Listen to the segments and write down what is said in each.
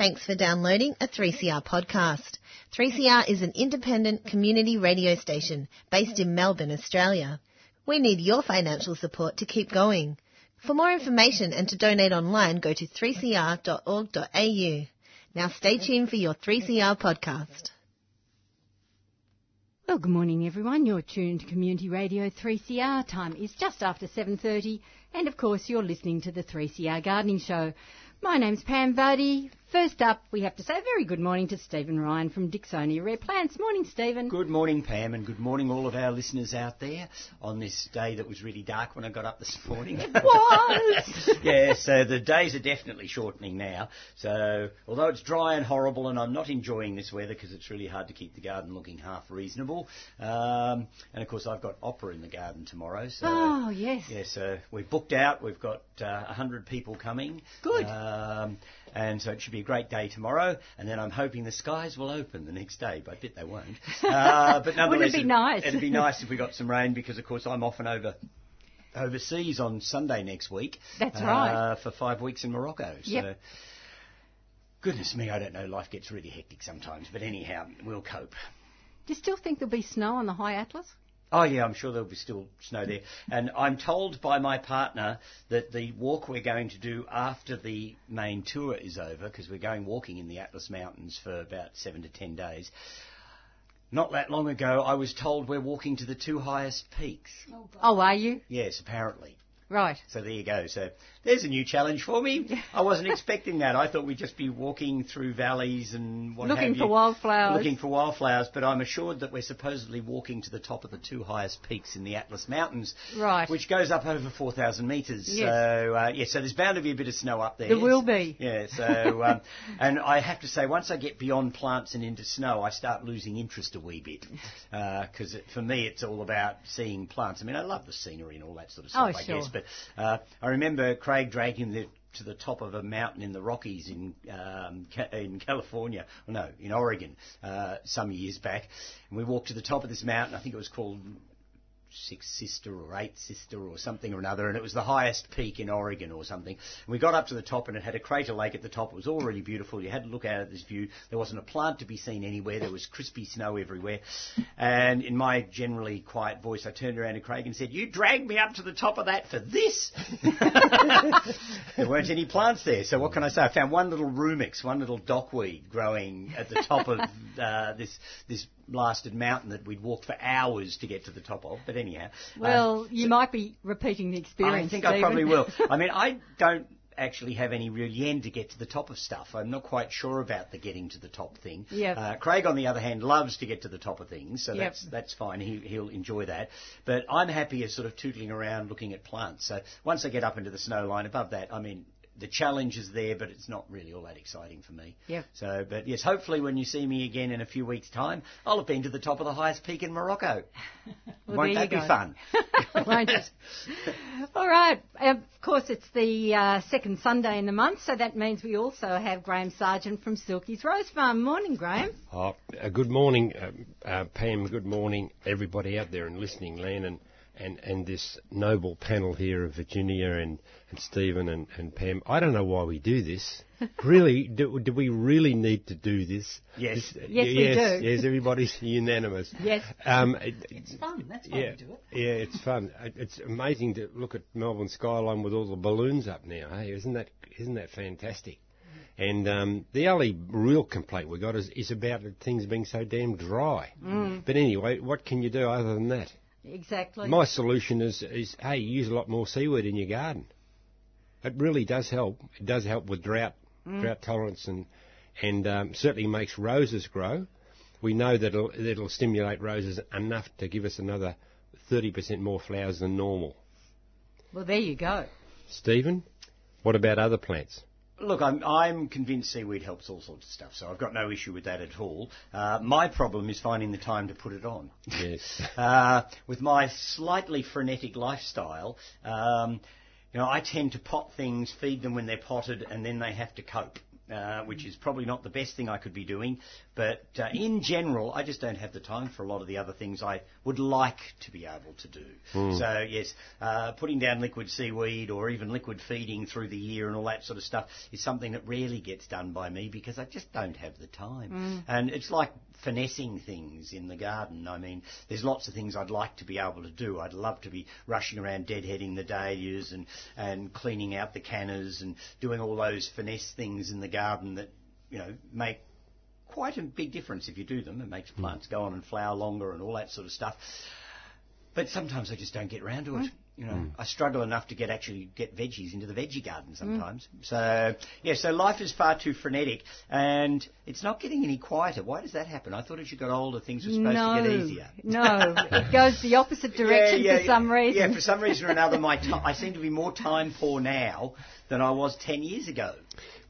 Thanks for downloading a 3CR podcast. 3CR is an independent community radio station based in Melbourne, Australia. We need your financial support to keep going. For more information and to donate online, go to 3cr.org.au. Now stay tuned for your 3CR podcast. Well, good morning everyone. You're tuned to Community Radio 3CR. Time is just after 7.30 and of course you're listening to the 3CR Gardening Show. My name's Pam Vardy. First up, we have to say a very good morning to Stephen Ryan from Dicksonia Rare Plants. Morning, Stephen. Good morning, Pam, and good morning all of our listeners out there on this day that was really dark when I got up this morning. It was! yeah, so the days are definitely shortening now. So, although it's dry and horrible and I'm not enjoying this weather because it's really hard to keep the garden looking half reasonable. Um, and of course, I've got opera in the garden tomorrow. So, oh, yes. Yeah, so we've booked out. We've got uh, 100 people coming. Good. Um, and so it should be a great day tomorrow. And then I'm hoping the skies will open the next day, but I bet they won't. Uh, but nonetheless, Wouldn't it be nice? It'd be nice if we got some rain because, of course, I'm often over overseas on Sunday next week. That's uh, right. For five weeks in Morocco. So. Yep. Goodness me, I don't know. Life gets really hectic sometimes, but anyhow, we'll cope. Do you still think there'll be snow on the High Atlas? Oh yeah, I'm sure there'll be still snow there. And I'm told by my partner that the walk we're going to do after the main tour is over, because we're going walking in the Atlas Mountains for about seven to ten days. Not that long ago, I was told we're walking to the two highest peaks. Oh, oh are you? Yes, apparently. Right. So there you go. So there's a new challenge for me. I wasn't expecting that. I thought we'd just be walking through valleys and what Looking have for wildflowers. Looking for wildflowers, but I'm assured that we're supposedly walking to the top of the two highest peaks in the Atlas Mountains, Right. which goes up over 4,000 metres. Yes. So uh, yeah, so there's bound to be a bit of snow up there. There will be. Yeah. So um, and I have to say, once I get beyond plants and into snow, I start losing interest a wee bit because for me it's all about seeing plants. I mean, I love the scenery and all that sort of stuff, Oh, I sure. guess, but uh, I remember Craig dragging the to the top of a mountain in the Rockies in um, in California, no, in Oregon, uh, some years back, and we walked to the top of this mountain. I think it was called Six Sister or Eight Sister or something or another, and it was the highest peak in Oregon or something. And we got up to the top, and it had a crater lake at the top. It was already beautiful. You had to look out at this view. There wasn't a plant to be seen anywhere. There was crispy snow everywhere. And in my generally quiet voice, I turned around to Craig and said, "You dragged me up to the top of that for this." there weren't any plants there, so what can I say? I found one little Rumex, one little dockweed growing at the top of uh, this this blasted mountain that we'd walked for hours to get to the top of. But anyhow, uh, Well, you might be repeating the experience. I think I probably will. I mean, I don't actually have any real yen to get to the top of stuff. I'm not quite sure about the getting to the top thing. Yep. Uh, Craig, on the other hand, loves to get to the top of things, so Yep. that's that's fine. He, he'll enjoy that. But I'm happier sort of tootling around looking at plants. So once I get up into the snow line above that, I mean. The challenge is there, but it's not really all that exciting for me. Yep. So, but yes, hopefully when you see me again in a few weeks' time, I'll have been to the top of the highest peak in Morocco. Well, Won't that be fun? Won't it? All right. Of course, it's the uh, second Sunday in the month, so that means we also have Graham Sargent from Silky's Rose Farm. Morning, Graham. Oh, uh, good morning, um, uh, Pam. Good morning, everybody out there and listening land and, and, and this noble panel here of Virginia and, and Stephen and, and Pam. I don't know why we do this. really, do, do we really need to do this? Yes. This- Yes, we yes, do. Yes, everybody's unanimous. Yes. Um, it- It's fun. That's why yeah, we do it. yeah, it's fun. It's amazing to look at Melbourne skyline with all the balloons up now. Hey, isn't that isn't that fantastic? And um, the only real complaint we got is, is about the things being so damn dry. But anyway, what can you do other than that? Exactly. My solution is, is hey, use a lot more seaweed in your garden. It really does help. It does help with drought, drought tolerance, and and um, certainly makes roses grow. We know that it'll, that it'll stimulate roses enough to give us another 30% more flowers than normal. well, there you go. Stephen, what about other plants? Look, I'm, I'm convinced seaweed helps all sorts of stuff, so I've got no issue with that at all. Uh, my problem is finding the time to put it on. Yes. Uh, with my slightly frenetic lifestyle, um, you know, I tend to pot things, feed them when they're potted, and then they have to cope. Uh, which is probably not the best thing I could be doing. But uh, in general, I just don't have the time for a lot of the other things I would like to be able to do. So yes, uh, putting down liquid seaweed or even liquid feeding through the year and all that sort of stuff is something that rarely gets done by me because I just don't have the time. And it's like finessing things in the garden. I mean, there's lots of things I'd like to be able to do. I'd love to be rushing around deadheading the dahlias and, and cleaning out the cannas and doing all those finesse things in the garden that, you know, make quite a big difference if you do them. It makes hmm. plants go on and flower longer and all that sort of stuff. But sometimes I just don't get around to it. Hmm. You know, hmm. I struggle enough to get actually get veggies into the veggie garden sometimes. So yeah, so life is far too frenetic, and it's not getting any quieter. Why does that happen? I thought as you got older, things were supposed no, to get easier. no, it goes the opposite direction yeah, for some reason. Yeah, for some reason or another, my ti I seem to be more time for now than I was ten years ago.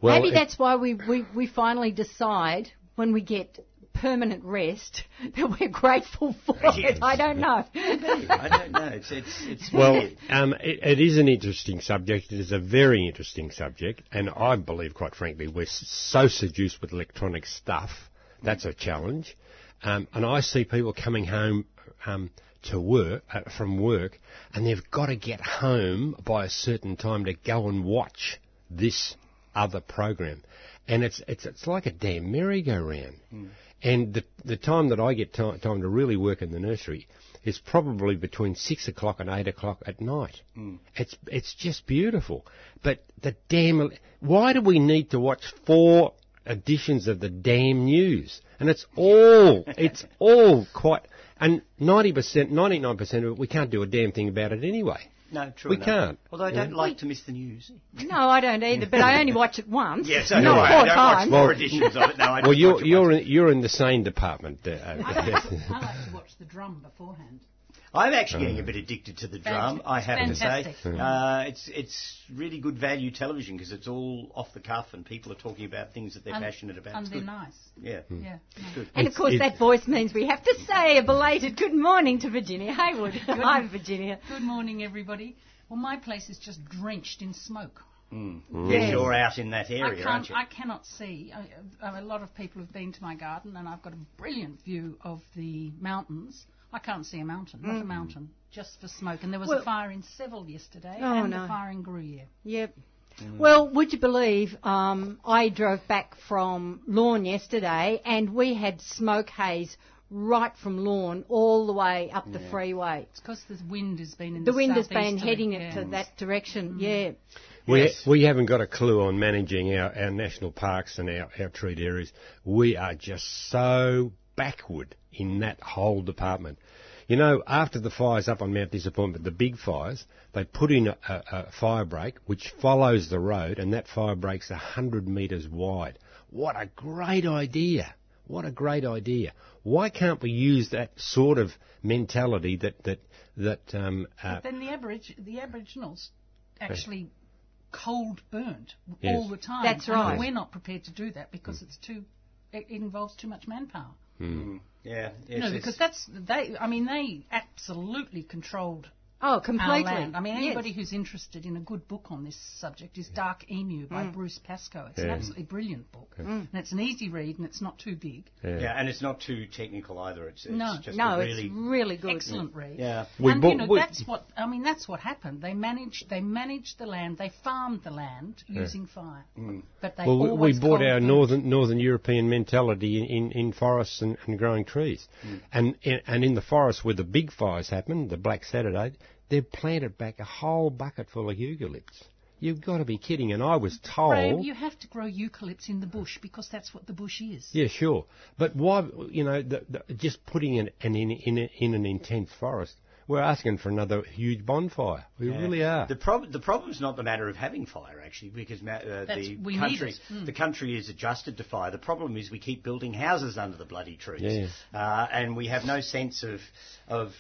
Well, Maybe it- that's why we, we, we finally decide when we get permanent rest that we're grateful for Yes. it. I don't know. I don't know. It's it's it's Well, um, it, it is an interesting subject. It is a very interesting subject, and I believe, quite frankly, we're so seduced with electronic stuff. That's a challenge. Um, and I see people coming home um, to work uh, from work, and they've got to get home by a certain time to go and watch this other program, and it's it's it's like a damn merry-go-round. Hmm. And the the time that I get ti time to really work in the nursery is probably between six o'clock and eight o'clock at night. Hmm. It's it's just beautiful. But the damn, why do we need to watch four editions of the damn news? And it's all it's all quite and ninety percent, ninety nine percent of it, we can't do a damn thing about it anyway. No, true we enough. can't. Although I don't like to miss the news. no, I don't either, but I only watch it once. Yeah, so not do I. four I don't watch times. four editions of it. No, I don't. Well, you're watch it you're once. in, you're in the same department. Uh, I like, to, I like to watch the drum beforehand. I'm actually getting a mm. bit addicted to the drum. I have to say, mm. uh, it's it's really good value television because it's all off the cuff and people are talking about things that they're And- passionate about. And It's they're good. nice. Yeah. Mm. Yeah. no. And of course, it- that voice means we have to say a belated good morning to Virginia Haywood. Hi, Virginia. Good morning, everybody. Well, my place is just drenched in smoke. Yes, you're out in that area, aren't can't. you? I cannot see. I, I, a lot of people have been to my garden, and I've got a brilliant view of the mountains. I can't see a mountain, not a mm. mountain, just for smoke. And there was Well- a fire in Seville yesterday, Oh, and no. a fire in Gruyere. Yep. Mm. Well, would you believe um, I drove back from Lorne yesterday and we had smoke haze right from Lorne all the way up the freeway. It's because the wind has been in The the wind has been heading it yeah. to that direction. Mm. Yeah. We, Yes. we haven't got a clue on managing our, our national parks and our, our treat areas. We are just so backward in that whole department. You know, after the fires up on Mount Disappointment, the big fires, they put in a, a, a fire break which follows the road, and that fire break's 100 metres wide. What a great idea! What a great idea! Why can't we use that sort of mentality that that that um, uh, But then the Aborig- the Aboriginals actually cold burnt Yes. all the time. That's and right. we're not prepared to do that because it's too. It it involves too much manpower. Yeah. it's- because it's- that's they. I mean, they absolutely controlled Oh, our completely. land. I mean, Yes. anybody who's interested in a good book on this subject is Dark Emu by Mm. Bruce Pascoe. It's an absolutely brilliant book, mm. and it's an easy read, and it's not too big. yeah, and it's not too technical either. It's, it's No. just No, a really. it's really good. Excellent read. yeah. We and bought- you know we- that's what I mean. That's what happened. They managed. They managed the land. They farmed the land using fire. Mm. But they Well, we, we bought our northern northern European mentality in, in, in forests and, and growing trees, mm. and in, and in the forests where the big fires happened, the Black Saturday, they've planted back a whole bucket full of eucalypts. You've got to be kidding! And I was told, Graham, you have to grow eucalypts in the bush because that's what the bush is. yeah, sure, but why? You know, the, the, just putting it in, in, in, in an intense forest, we're asking for another huge bonfire. We really are. The, prob- the problem's not the matter of having fire, actually, because ma- uh, the country. Mm. the country is adjusted to fire. The problem is we keep building houses under the bloody trees, Yeah. uh, and we have no sense of of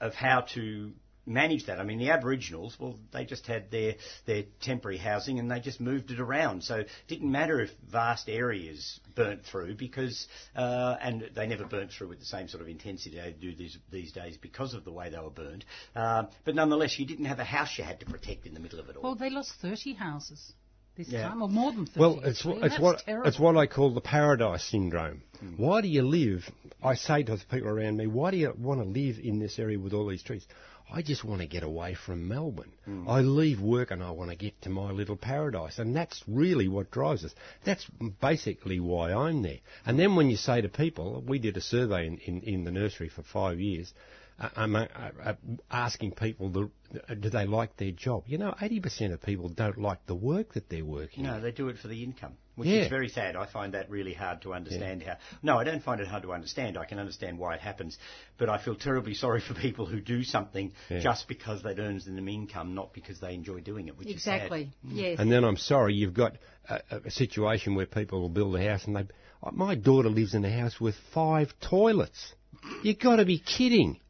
of how to manage that. I mean, the Aboriginals, well, they just had their their temporary housing and they just moved it around. So it didn't matter if vast areas burnt through because, uh, and they never burnt through with the same sort of intensity they do these, these days because of the way they were burned. Uh, but nonetheless, you didn't have a house you had to protect in the middle of it all. Well, they lost 30 houses. this Yeah. time, or more than 30. Well, it's, actually, it's that's what terrible. it's what I call the paradise syndrome. Why do you live? I say to the people around me, why do you want to live in this area with all these trees? I just want to get away from Melbourne. Hmm. I leave work and I want to get to my little paradise, and that's really what drives us. That's basically why I'm there. And then when you say to people, we did a survey in, in, in the nursery for five years, I'm uh, asking people, the, do they like their job? You know, 80% of people don't like the work that they're working. No, in. they do it for the income, which Yeah. is very sad. I find that really hard to understand how. No, I don't find it hard to understand. I can understand why it happens, but I feel terribly sorry for people who do something Yeah. just because that earns them income, not because they enjoy doing it. Which Exactly. Yes. And then I'm sorry, you've got a, a- a situation where people will build a house and they. uh, My daughter lives in a house with five toilets. You've got to be kidding.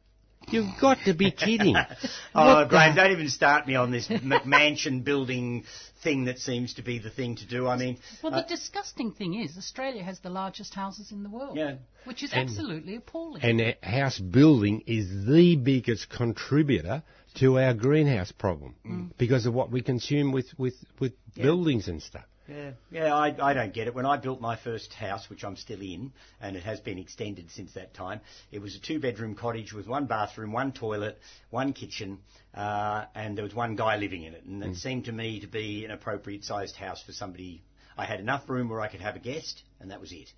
You've got to be kidding. is sad. Oh, Graham, don't even start me on this McMansion building thing that seems to be the thing to do. I mean, Well, uh, the disgusting thing is, Australia has the largest houses in the world, Yeah. which is absolutely appalling. and house building is the biggest contributor to our greenhouse problem because of what we consume with, with, with buildings and stuff. Yeah, yeah, I, I don't get it. When I built my first house, which I'm still in, and it has been extended since that time, it was a two-bedroom cottage with one bathroom, one toilet, one kitchen, uh, and there was one guy living in it. And it seemed to me to be an appropriate-sized house for somebody. I had enough room where I could have a guest, and that was it.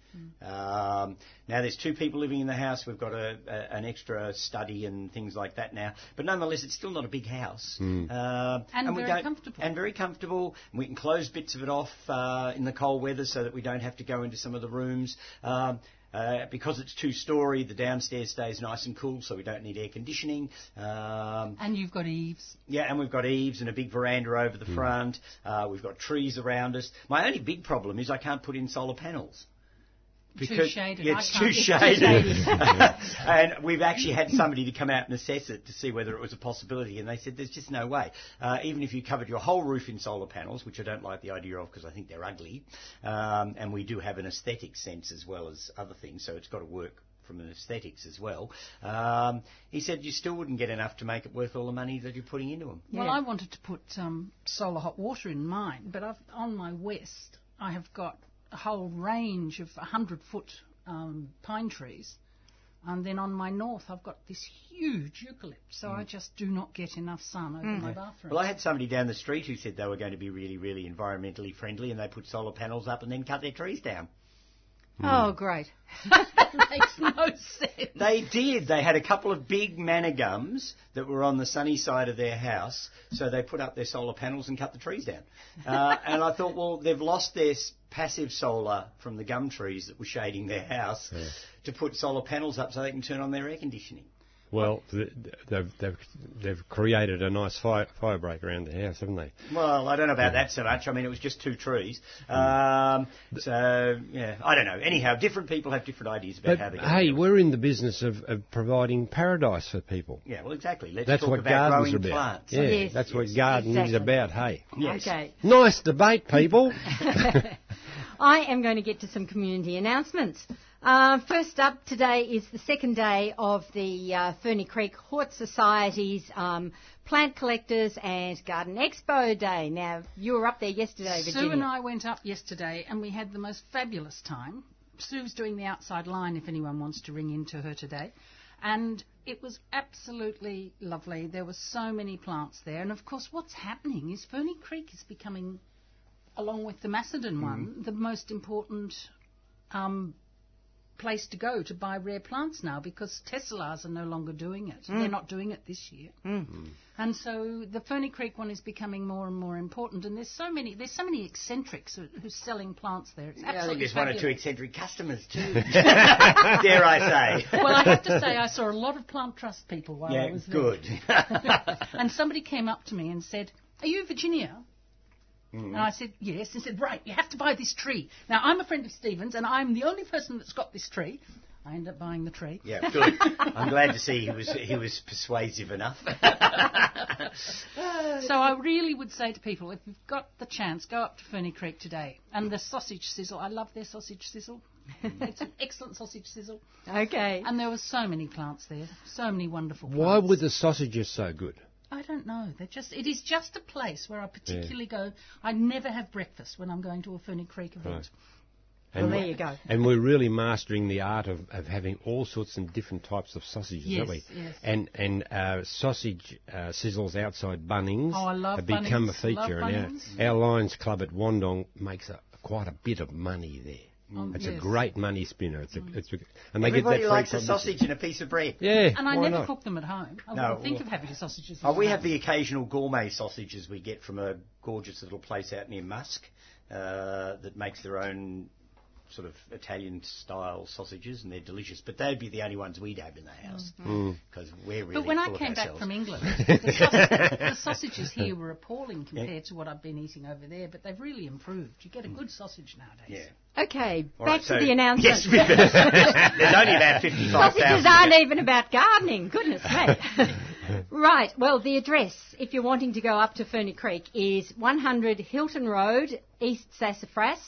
Um, now there's two people living in the house. We've got a, a, an extra study and things like that now, but nonetheless, it's still not a big house. Um, And we very don't- comfortable. And very comfortable. And we can close bits of it off uh, in the cold weather so that we don't have to go into some of the rooms. Um, uh, because it's two-story, the downstairs stays nice and cool, so we don't need air conditioning. Um, and you've got eaves. yeah, and we've got eaves and a big veranda over the front. Uh, we've got trees around us. My only big problem is I can't put in solar panels. Too shaded. Yeah, it's too it's too shaded. shady. and we've actually had somebody to come out and assess it to see whether it was a possibility, and they said there's just no way. Uh, even if you covered your whole roof in solar panels, which I don't like the idea of because I think they're ugly, um, and we do have an aesthetic sense as well as other things, so it's got to work from an aesthetics as well. Um, he said you still wouldn't get enough to make it worth all the money that you're putting into them. Well, Yeah. I wanted to put um, solar hot water in mine, but I've, on my west, I have got a whole range of 100 foot um, pine trees. And then on my north, I've got this huge eucalypt, so I just do not get enough sun over my bathroom. Well, I had somebody down the street who said they were going to be really, really environmentally friendly, and they put solar panels up and then cut their trees down. Oh, great. that makes no sense. They did. They had a couple of big manna gums that were on the sunny side of their house, so they put up their solar panels and cut the trees down. Uh, and I thought, well, they've lost their passive solar from the gum trees that were shading their house to put solar panels up so they can turn on their air conditioning. Well, they've, they've, they've created a nice fire, fire break around the house, haven't they? Well, I don't know about that so much. I mean, it was just two trees. Um, so, yeah, I don't know. Anyhow, different people have different ideas about But how they get hey, there. we're in the business of, of providing paradise for people. Yeah, well, exactly. Let's That's talk what about gardens growing are about. plants. Yeah, Yes, that's what yes, gardening is about. Hey, Yes. Okay. nice debate, people. I am going to get to some community announcements. Uh, first up today is the second day of the uh, Ferny Creek Hort Society's um, Plant Collectors and Garden Expo Day. Now, you were up there yesterday, Virginia. Sue and I went up yesterday and we had the most fabulous time. Sue's doing the outside line if anyone wants to ring in to her today. And it was absolutely lovely. There were so many plants there. And of course, what's happening is Ferny Creek is becoming, along with the Macedon one, the most important um, place to go to buy rare plants now because Tesselaars are no longer doing it. They're mm. not doing it this year. Mm. Mm. And so the Ferny Creek one is becoming more and more important. And there's so many there's so many eccentrics who, who's selling plants there. It's Yeah, I think absolutely there's one or two eccentric customers too. Dare I say? Well, I have to say I saw a lot of plant trust people while I yeah, was there. good. and somebody came up to me and said, "Are you Virginia?" Mm. And I said, yes. He said, right, you have to buy this tree. Now, I'm a friend of Stephen's, and I'm the only person that's got this tree. I end up buying the tree. yeah, good. I'm glad to see he was he was persuasive enough. So I really would say to people, if you've got the chance, go up to Ferny Creek today. And the sausage sizzle, I love their sausage sizzle. it's an excellent sausage sizzle. Okay. And there were so many plants there, so many wonderful plants. Why were the sausages so good? I don't know. They're just. It is just a place where I particularly go. I never have breakfast when I'm going to a Ferny Creek event. Right. Well, And there you go. And we're really mastering the art of, of having all sorts and different types of sausages, Yes, aren't we? yes. And and uh, sausage uh, sizzles outside Bunnings Oh, I love have become Bunnings. a feature. Love and our, our Lions Club at Wandong makes a, quite a bit of money there. Oh, it's a great money spinner. It's a, it's a, and they Everybody get that likes a sausage and a piece of bread. Yeah, And I never not? cook them at home. I No, wouldn't think well- of having sausages. Oh, at we home. have the occasional gourmet sausages we get from a gorgeous little place out near Musk uh, that makes their own sort of Italian style sausages, and they're delicious. But they'd be the only ones we'd have in the house mm-hmm. mm. because we're really But when I full of came back from England, the, sausage, the sausages here were appalling compared to what I've been eating over there. But they've really improved. You get a mm. good sausage nowadays. yeah. Okay, All back right, to the announcement. Yes, there's only about fifty-five Sausages aren't even about gardening. Goodness me. right. Well, the address, if you're wanting to go up to Ferny Creek, is 100 Hilton Road, East Sassafras.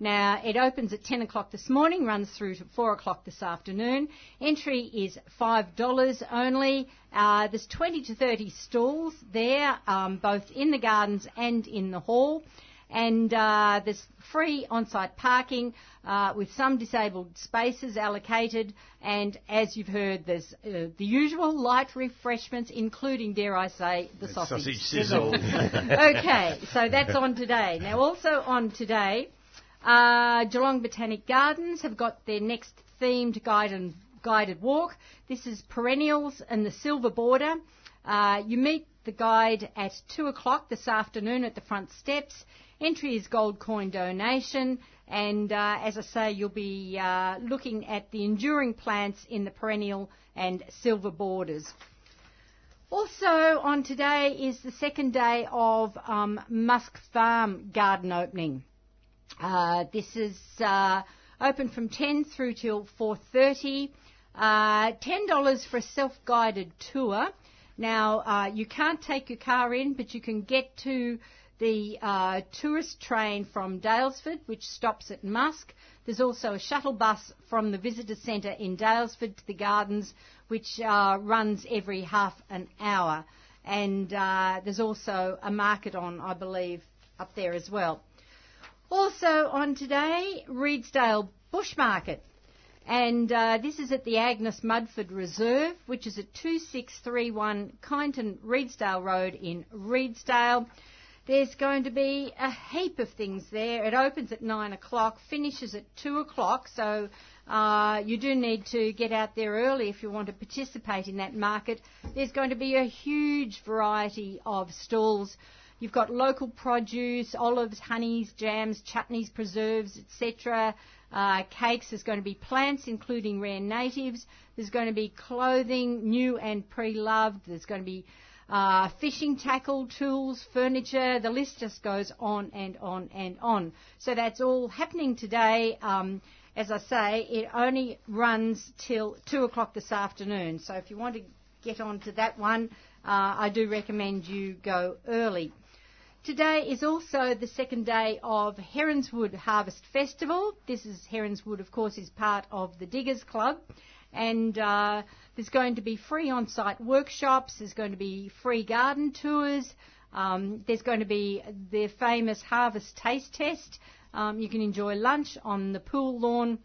Now, it opens at 10 o'clock this morning, runs through to 4 o'clock this afternoon. Entry is $5 only. Uh, there's 20 to 30 stalls there, um, both in the gardens and in the hall and uh, there's free on-site parking uh, with some disabled spaces allocated. And as you've heard, there's uh, the usual light refreshments, including, dare I say, the sausage, sausage sizzle. okay, so that's on today. Now, also on today, uh, Geelong Botanic Gardens have got their next themed guided, guided walk. This is Perennials and the Silver Border. Uh, you meet the guide at 2 o'clock this afternoon at the front steps. Entry is gold coin donation, and uh, as I say, you'll be uh, looking at the enduring plants in the perennial and silver borders. Also on today is the second day of um, Musk Farm garden opening. Uh, this is uh, open from 10 through till 4:30. Uh, $10 for a self-guided tour. Now uh, you can't take your car in, but you can get to the uh, tourist train from Daylesford, which stops at Musk. There's also a shuttle bus from the visitor centre in Daylesford to the gardens, which uh, runs every half an hour. And there's also a market on, I believe, up there as well. Also on today, Redesdale Bush Market. And uh, this is at the Agnes Mudford Reserve, which is at 2631 Kyneton Redesdale Road in Redesdale. There's going to be a heap of things there. It opens at 9 o'clock, finishes at 2 o'clock, so uh, you do need to get out there early if you want to participate in that market. There's going to be a huge variety of stalls. You've got local produce, olives, honeys, jams, chutneys, preserves, etc. Uh, cakes. There's going to be plants, including rare natives. There's going to be clothing, new and pre-loved. There's going to be uh, fishing tackle, tools, furniture. The list just goes on and on and on. So that's all happening today. Um, as I say, it only runs till two o'clock this afternoon. So if you want to get on to that one, uh, I do recommend you go early. Today is also the second day of Heronswood Harvest Festival. This is Heronswood, of course, is part of the Diggers Club, and uh, there's going to be free on-site workshops. There's going to be free garden tours. Um, there's going to be the famous Harvest Taste Test. Um, you can enjoy lunch on the pool lawn.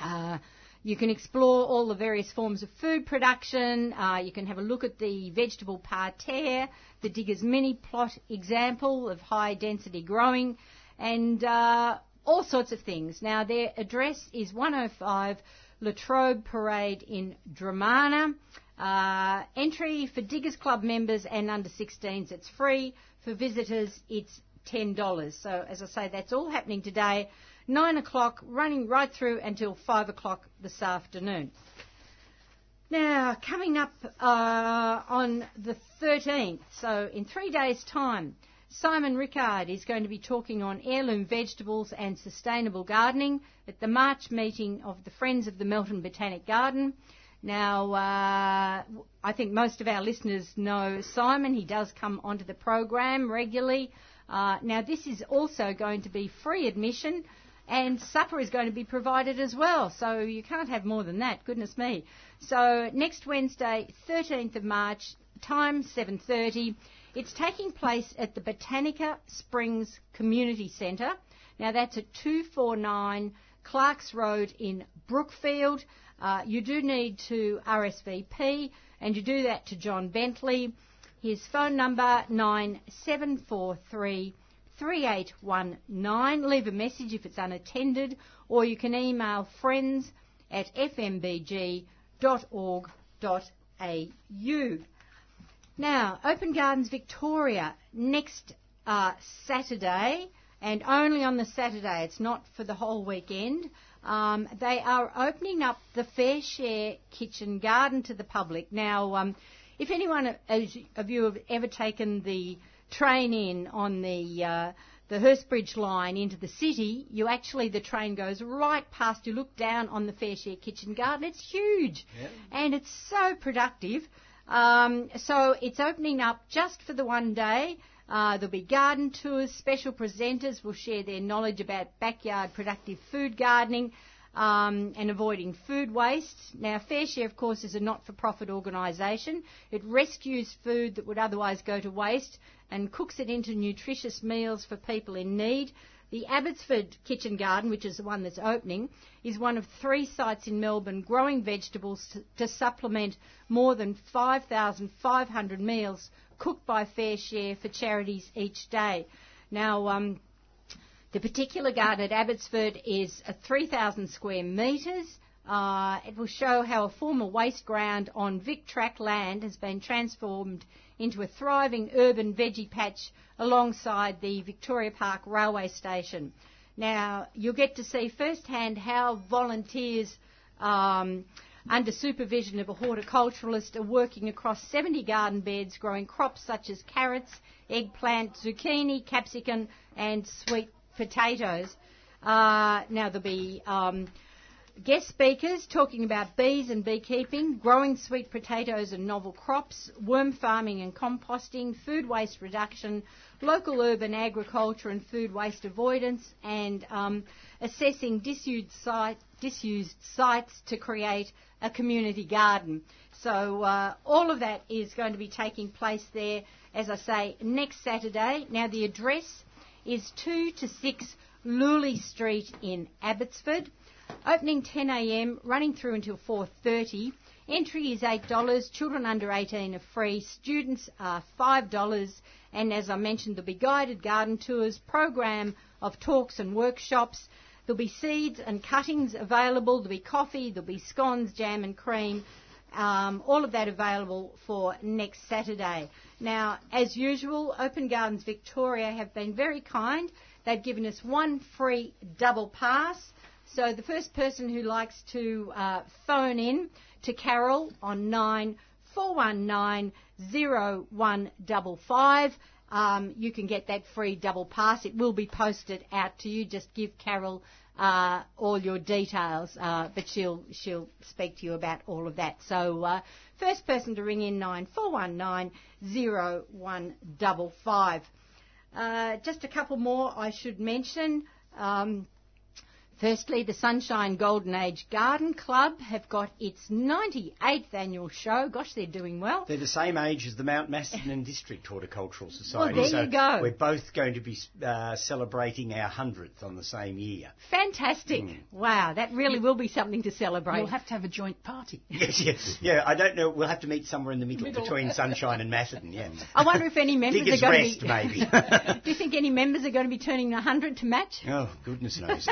Uh, you can explore all the various forms of food production. Uh, you can have a look at the vegetable parterre, the Diggers mini plot example of high density growing, and uh, all sorts of things. Now, their address is 105 Latrobe Parade in Dromana. Uh, entry for Diggers Club members and under 16s, it's free. For visitors, it's $10. So, as I say, that's all happening today. 9 o'clock, running right through until 5 o'clock this afternoon. Now, coming up uh, on the 13th, so in three days' time, Simon Rickard is going to be talking on heirloom vegetables and sustainable gardening at the March meeting of the Friends of the Melton Botanic Garden. Now, uh, I think most of our listeners know Simon. He does come onto the program regularly. Uh, now, this is also going to be free admission and supper is going to be provided as well. So you can't have more than that, goodness me. So next Wednesday, 13th of March, time 7:30. It's taking place at the Botanica Springs Community Centre. Now that's at 249 Clarks Road in Brookfield. Uh, you do need to RSVP, and you do that to John Bentley. His phone number 9743 3819. Leave a message if it's unattended, or you can email friends at fmbg.org.au. Now, Open Gardens Victoria next uh, Saturday, and only on the Saturday, it's not for the whole weekend. Um, they are opening up the FareShare Kitchen Garden to the public. Now, um, if anyone of you have ever taken the train in on the uh, the Hurstbridge line into the city, you actually the train goes right past. You look down on the FareShare Kitchen Garden. It's huge, and it's so productive. Um, so it's opening up just for the one day. Uh, there'll be garden tours. Special presenters will share their knowledge about backyard productive food gardening um, and avoiding food waste. Now, FareShare, of course, is a not-for-profit organisation. It rescues food that would otherwise go to waste and cooks it into nutritious meals for people in need. The Abbotsford Kitchen Garden, which is the one that's opening, is one of three sites in Melbourne growing vegetables to, to supplement more than 5,500 meals cooked by FareShare for charities each day. Now, um, the particular garden at Abbotsford is uh, 3,000 square metres. Uh, it will show how a former waste ground on VicTrack land has been transformed into a thriving urban veggie patch alongside the Victoria Park railway station. Now, you'll get to see firsthand how volunteers um, under supervision of a horticulturalist are working across 70 garden beds growing crops such as carrots, eggplant, zucchini, capsicum and sweet potatoes. Uh, now there'll be um, guest speakers talking about bees and beekeeping, growing sweet potatoes and novel crops, worm farming and composting, food waste reduction, local urban agriculture and food waste avoidance, and um, assessing disused, site, disused sites to create a community garden. So uh, all of that is going to be taking place there, as I say, next Saturday. Now the address is 2 to 6 Lulie Street in Abbotsford. Opening 10am, running through until 4.30. Entry is $8. Children under 18 are free. Students are $5. And as I mentioned, there'll be guided garden tours, program of talks and workshops. There'll be seeds and cuttings available. There'll be coffee. There'll be scones, jam and cream. Um, all of that available for next Saturday. Now, as usual, Open Gardens Victoria have been very kind. They've given us one free double pass. So the first person who likes to uh, phone in to Carol on 94190155, um, you can get that free double pass. It will be posted out to you. Just give Carol uh, all your details, uh, but she'll she'll speak to you about all of that. So uh, first person to ring in nine four one nine zero one double five. Uh, just a couple more I should mention. Um, Firstly, the Sunshine Golden Age Garden Club have got its 98th annual show. Gosh, they're doing well. They're the same age as the Mount Macedon District Horticultural Society. Well, there so you go. We're both going to be uh, celebrating our 100th on the same year. Fantastic. Wow, that really will be something to celebrate. We'll have to have a joint party. Yes, yes. Yeah, I don't know. We'll have to meet somewhere in the middle, Middle. between Sunshine and Macedon, yeah. I wonder if any members Diggers are going Rest, to be. maybe. Do you think any members are going to be turning 100 to match? oh, goodness knows.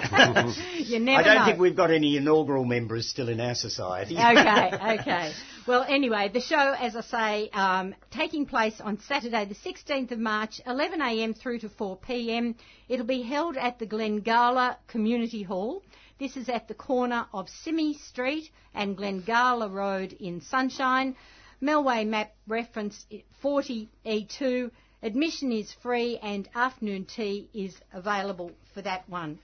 You never I don't know. think we've got any inaugural members still in our society. okay, okay. Well, anyway, the show, as I say, um, taking place on Saturday, the 16th of March, 11am through to 4pm. It'll be held at the Glengala Community Hall. This is at the corner of Simi Street and Glengala Road in Sunshine. Melway map reference 40E2. Admission is free and afternoon tea is available for that one.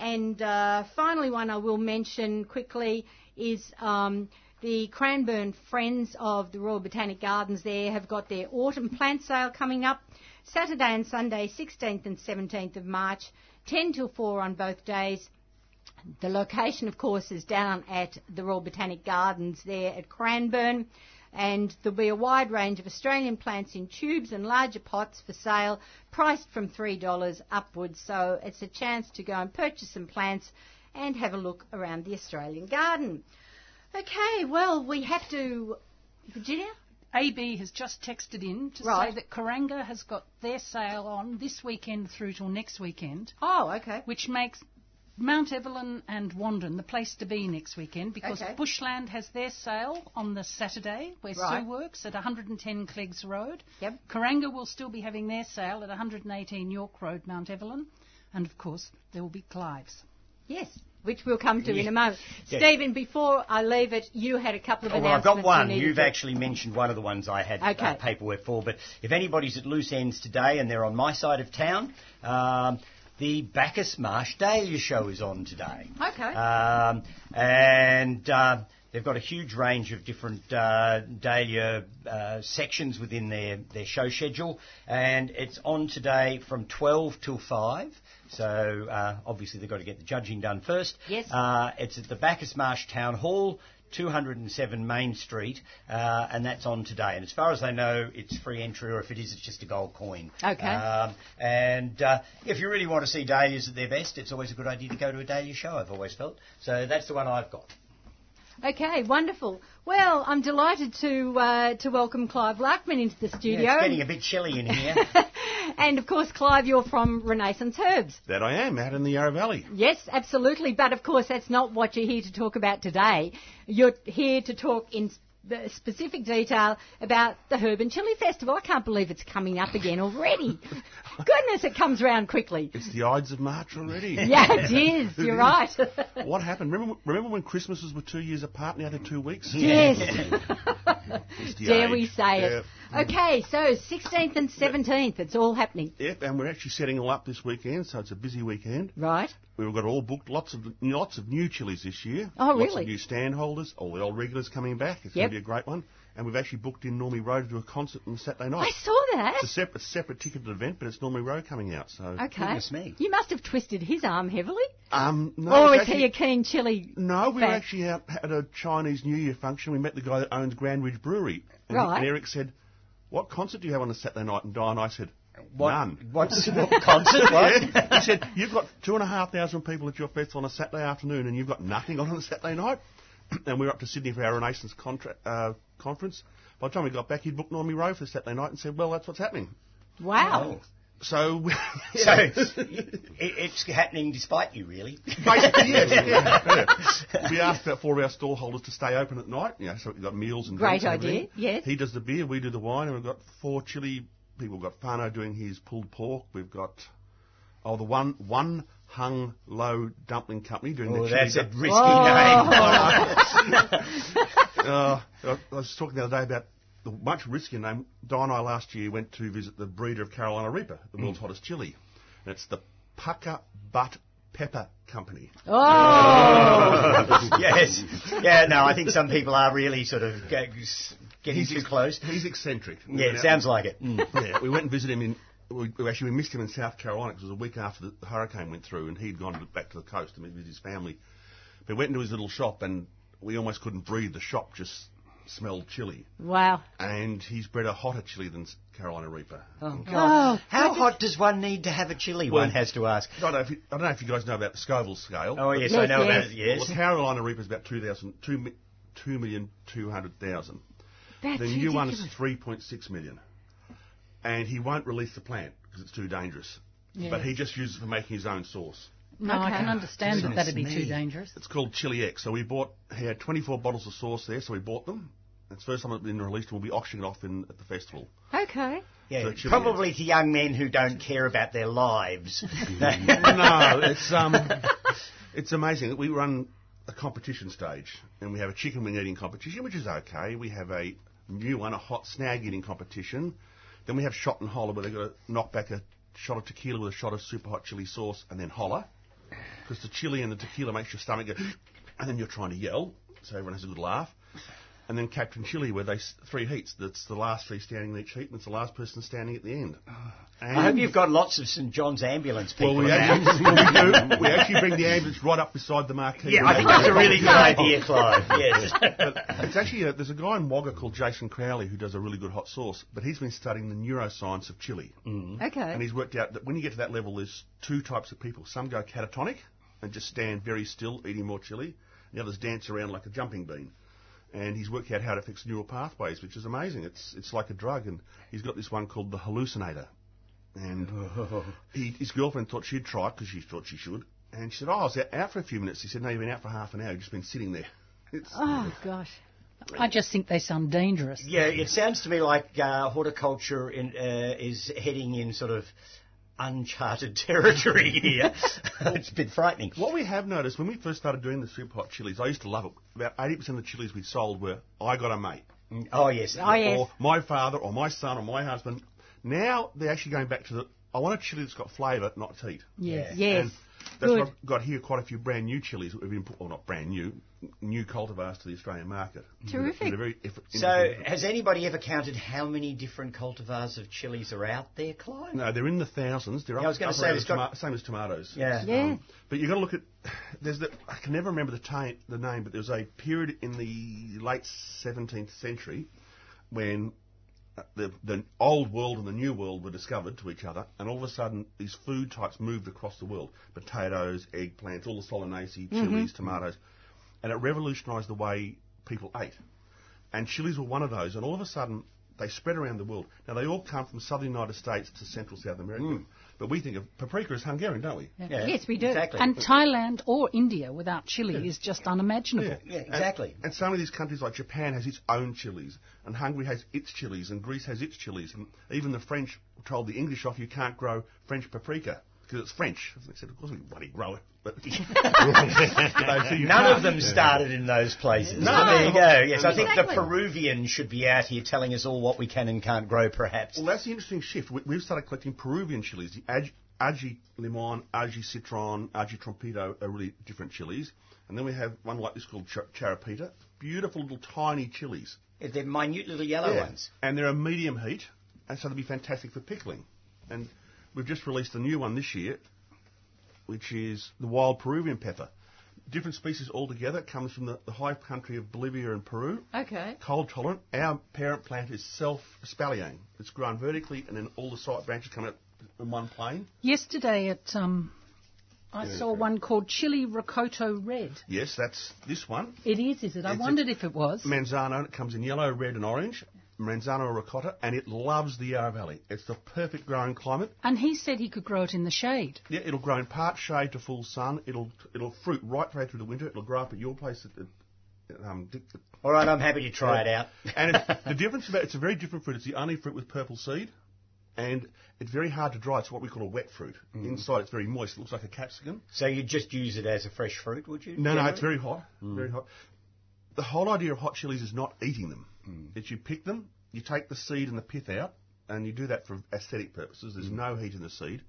And uh, finally, one I will mention quickly is um, the Cranbourne Friends of the Royal Botanic Gardens there have got their autumn plant sale coming up. Saturday and Sunday, 16th and 17th of March, 10 till 4 on both days. The location, of course, is down at the Royal Botanic Gardens there at Cranbourne. And there'll be a wide range of Australian plants in tubes and larger pots for sale, priced from $3 upwards. So it's a chance to go and purchase some plants and have a look around the Australian garden. Okay, well, we have to. Virginia? AB has just texted in to Right. say that Kuranga has got their sale on this weekend through till next weekend, Oh, okay. which makes Mount Evelyn and Wandin the place to be next weekend because Okay. Bushland has their sale on the Saturday where Right. Sue works at 110 Cleggs Road. Yep. Kuranga will still be having their sale at 118 York Road, Mount Evelyn. And of course, there will be Clive's. Yes, which we'll come to in a moment. Yeah. Stephen, before I leave it, you had a couple of Oh, well, I've got one. You You've to- actually mentioned one of the ones I had Okay. uh, paperwork for. But if anybody's at loose ends today and they're on my side of town, um, the Bacchus Marsh Dahlia show is on today. Okay. Um, and uh, they've got a huge range of different uh, dahlia uh, sections within their, their show schedule, and it's on today from 12 till 5. So uh, obviously they've got to get the judging done first. Yes. Uh, it's at the Bacchus Marsh Town Hall. 207 Main Street, uh, and that's on today. And as far as I know, it's free entry, or if it is, it's just a gold coin. Okay. Um, and uh, if you really want to see dahlias at their best, it's always a good idea to go to a dahlia show. I've always felt. So that's the one I've got. Okay, wonderful. Well, I'm delighted to uh, to welcome Clive Larkman into the Yeah, studio. it's getting a bit chilly in here. and of course, Clive, you're from Renaissance Herbs. That I am, out in the Yarra Valley. Yes, absolutely. But of course, that's not what you're here to talk about today. You're here to talk in sp- specific detail about the Herb and Chili Festival. I can't believe it's coming up again already. Goodness, it comes round quickly. It's the Ides of March already. Yeah, it is. You're right. What happened? Remember, remember when Christmases were two years apart and now to two weeks? yes. Dare age. we say it? Okay, so 16th and 17th, it's all happening. Yep, and we're actually setting all up this weekend, so it's a busy weekend. Right. We've got it all booked. Lots of lots of new chilies this year. Oh, Lots really? of new stand holders. All the old regulars coming back. It's Yep. going to be a great one. And we've actually booked in Normie Rowe to do a concert on Saturday night. I saw that. It's a separate, separate ticketed event, but it's Normie Rowe coming out. So, Okay. Goodness me. You must have twisted his arm heavily. um, no, or it's is he a keen chili? No, we fan? were actually out at a Chinese New Year function. We met the guy that owns Grand Ridge Brewery. And, Right. and Eric said, What concert do you have on a Saturday night? And Di and I said, What, None. What's what concert? What? he said, You've got two and a half thousand people at your festival on a Saturday afternoon and you've got nothing on on a Saturday night? and we were up to Sydney for our Renaissance contra- uh, conference. By the time we got back, he'd booked Normie Rowe for Saturday night and said, Well, that's what's happening. Wow. So, So it, it's happening despite you, really. Basically, yes. yeah, yeah. We asked about four of our stall holders to stay open at night, you know, so we've got meals and Great drinks and idea, yes. He does the beer, we do the wine, and we've got four chili people. We've got Fano doing his pulled pork. We've got, oh, the one one hung low dumpling company doing Oh, the chili. that's a du- risky name. uh, I was talking the other day about the much riskier name. Di and I last year went to visit the breeder of Carolina Reaper, the world's hottest chili. And it's the Pucker Butt Pepper Company. Oh, yes. Yeah, no, I think some people are really sort of ge- getting too close. He's eccentric. Yeah, it sounds like it. Mm. yeah, we went and visited him in. We, we actually we missed him in South Carolina because it was a week after the, the hurricane went through, and he'd gone to, back to the coast to meet with his family. But we went into his little shop, and we almost couldn't breathe. The shop just smelled chili, wow. and he's bred a hotter chili than Carolina Reaper. Oh, God. Oh, How hot does one need to have a chili? Well- one has to ask. I don't know if you, I don't know if you guys know about the Scoville scale. Oh, yes, Yes, I know yes. about it, Well, yes. the Carolina Reaper is about 2,000, 2 mi- 2,200,000. That's The new one's ridiculous. 3.6 million. And he won't release the plant because it's too dangerous. But he just uses it for making his own sauce. No, I can understand that that'd be too dangerous. It's called Chili X. So we bought, he had 24 bottles of sauce there, so we bought them. It's the first time it's been released, and we'll be auctioning it off in, at the festival. Okay. Yeah, So probably to young men who don't care about their lives. no, it's um, it's amazing. That we run a competition stage, and we have a chicken wing eating competition, which is okay. We have a new one, a hot snag eating competition. Then we have shot and holler, where they've got to knock back a shot of tequila with a shot of super hot chili sauce, and then holler, because the chili and the tequila makes your stomach go, and then you're trying to yell, so everyone has a good laugh. And then Captain Chili, where they three heats. That's the last three standing in each heat, and it's the last person standing at the end. And I hope you've got lots of St John's ambulance people well, we actually, well, we do. We actually bring the ambulance right up beside the marquee. Yeah, I think that's a really good idea, Clive. Yes. It's actually a, there's a guy in Wagga called Jason Crowley who does a really good hot sauce, but he's been studying the neuroscience of chili, mm-hmm. Okay. and he's worked out that when you get to that level, there's two types of people. Some go catatonic and just stand very still, eating more chili. The others dance around like a jumping bean. And he's worked out how it affects neural pathways, which is amazing. It's it's like a drug, and he's got this one called the hallucinator. And he, his girlfriend thought she'd try it because she thought she should. And she said, "Oh, I was out- out for a few minutes." He said, "No, you've been out for half an hour. You've just been sitting there." It's, oh gosh. I just think they sound dangerous. Yeah, it sounds to me like uh, horticulture in, uh, is heading in sort of uncharted territory here. it's a bit frightening. What we have noticed when we first started doing the super hot chilies, I used to love it. About 80% of the chilies we sold were I got a mate, Oh yes. Oh, yes. or oh, my father, or my son, or my husband. Now they're actually going back to the I want a chili that's got flavour, not heat. Yeah. Yes. And that's Good. what I've got here quite a few brand new chilies that we've been put, well not brand new, new cultivars to the Australian market. Terrific. Very effort- So, has anybody ever counted how many different cultivars of chilies are out there, Clive? no, they're in the thousands. They're Yeah, up, I was gonna say, around there's the got- same as tomatoes. Yeah. Yeah. Um, but you've got to look at. There's the. I can never remember the, ta- the name, but there was a period in the late 17th century when the, the old world and the new world were discovered to each other, and all of a sudden these food types moved across the world: potatoes, eggplants, all the solanaceae, mm-hmm. chilies, tomatoes, and it revolutionised the way people ate. And chilies were one of those, and all of a sudden they spread around the world. Now they all come from southern United States to central South America, mm. But we think of paprika as Hungarian, don't we? Yeah, Yes, we do. Exactly. And Thailand or India without chili is just unimaginable. yeah, exactly. And, and some of these countries, like Japan, has its own chilies, and Hungary has its chilies, and Greece has its chilies, and even the French told the English off you can't grow French paprika because it's French. And they said, of course we bloody grow it, but They said, "You None of them started in those places. No. So there you go. Yes, I think the Exactly. Peruvian should be out here telling us all what we can and can't grow, perhaps. Well, that's the interesting shift. We, we've started collecting Peruvian chilies. The Ag- Aji Limon, Aji Citron, Aji Trompito are really different chilies. And then we have one like this called Char- Charapita. Beautiful little tiny chilies. They're minute little yellow Yeah. ones. And they're a medium heat, and so they'll be fantastic for pickling. And we've just released a new one this year, which is the wild Peruvian pepper. Different species altogether. It comes from the, the high country of Bolivia and Peru. Okay. Cold tolerant. Our parent plant is self espaliering. It's grown vertically, and then all the side branches come out in one plane. Yesterday at um, I saw one called Chili Rocoto Red. Yes, that's this one. It is, is it? I It's wondered if it was. Manzano, it comes in yellow, red, and orange. Manzano rocoto, and it loves the Yarra Valley. It's the perfect growing climate. And he said he could grow it in the shade. Yeah, it'll grow in part shade to full sun. It'll it'll fruit right through through the winter. It'll grow up at your place. At, at, um, All right, I'm happy to try it out. and it's, the difference about it's a very different fruit. It's the only fruit with purple seed, and it's very hard to dry. It's what we call a wet fruit. Inside, it's very moist. It looks like a capsicum. So you'd just use it as a fresh fruit, would you? No, no, it's very hot. Very hot. The whole idea of hot chilies is not eating them. Hmm. It's you pick them, you take the seed and the pith out, and you do that for aesthetic purposes. There's hmm. no heat in the seed.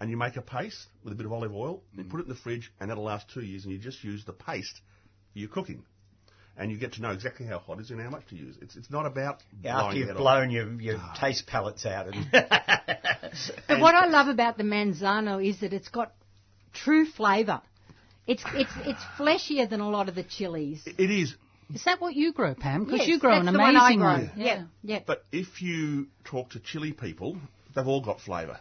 And you make a paste with a bit of olive oil, you hmm. put it in the fridge, and that'll last two years, and you just use the paste for your cooking. And you get to know exactly how hot it is and how much to use. It's, it's not about Yeah, blowing after you've head off. blown your, your ah. taste palates out. And But what I love about the Manzano is that it's got true flavour. It's it's it's fleshier than a lot of the chilies. It is, Is that what you grow, Pam? Because Yes, you grow that's an the one I amazing grow. one. Yeah. yeah, but if you talk to chili people, they've all got flavour.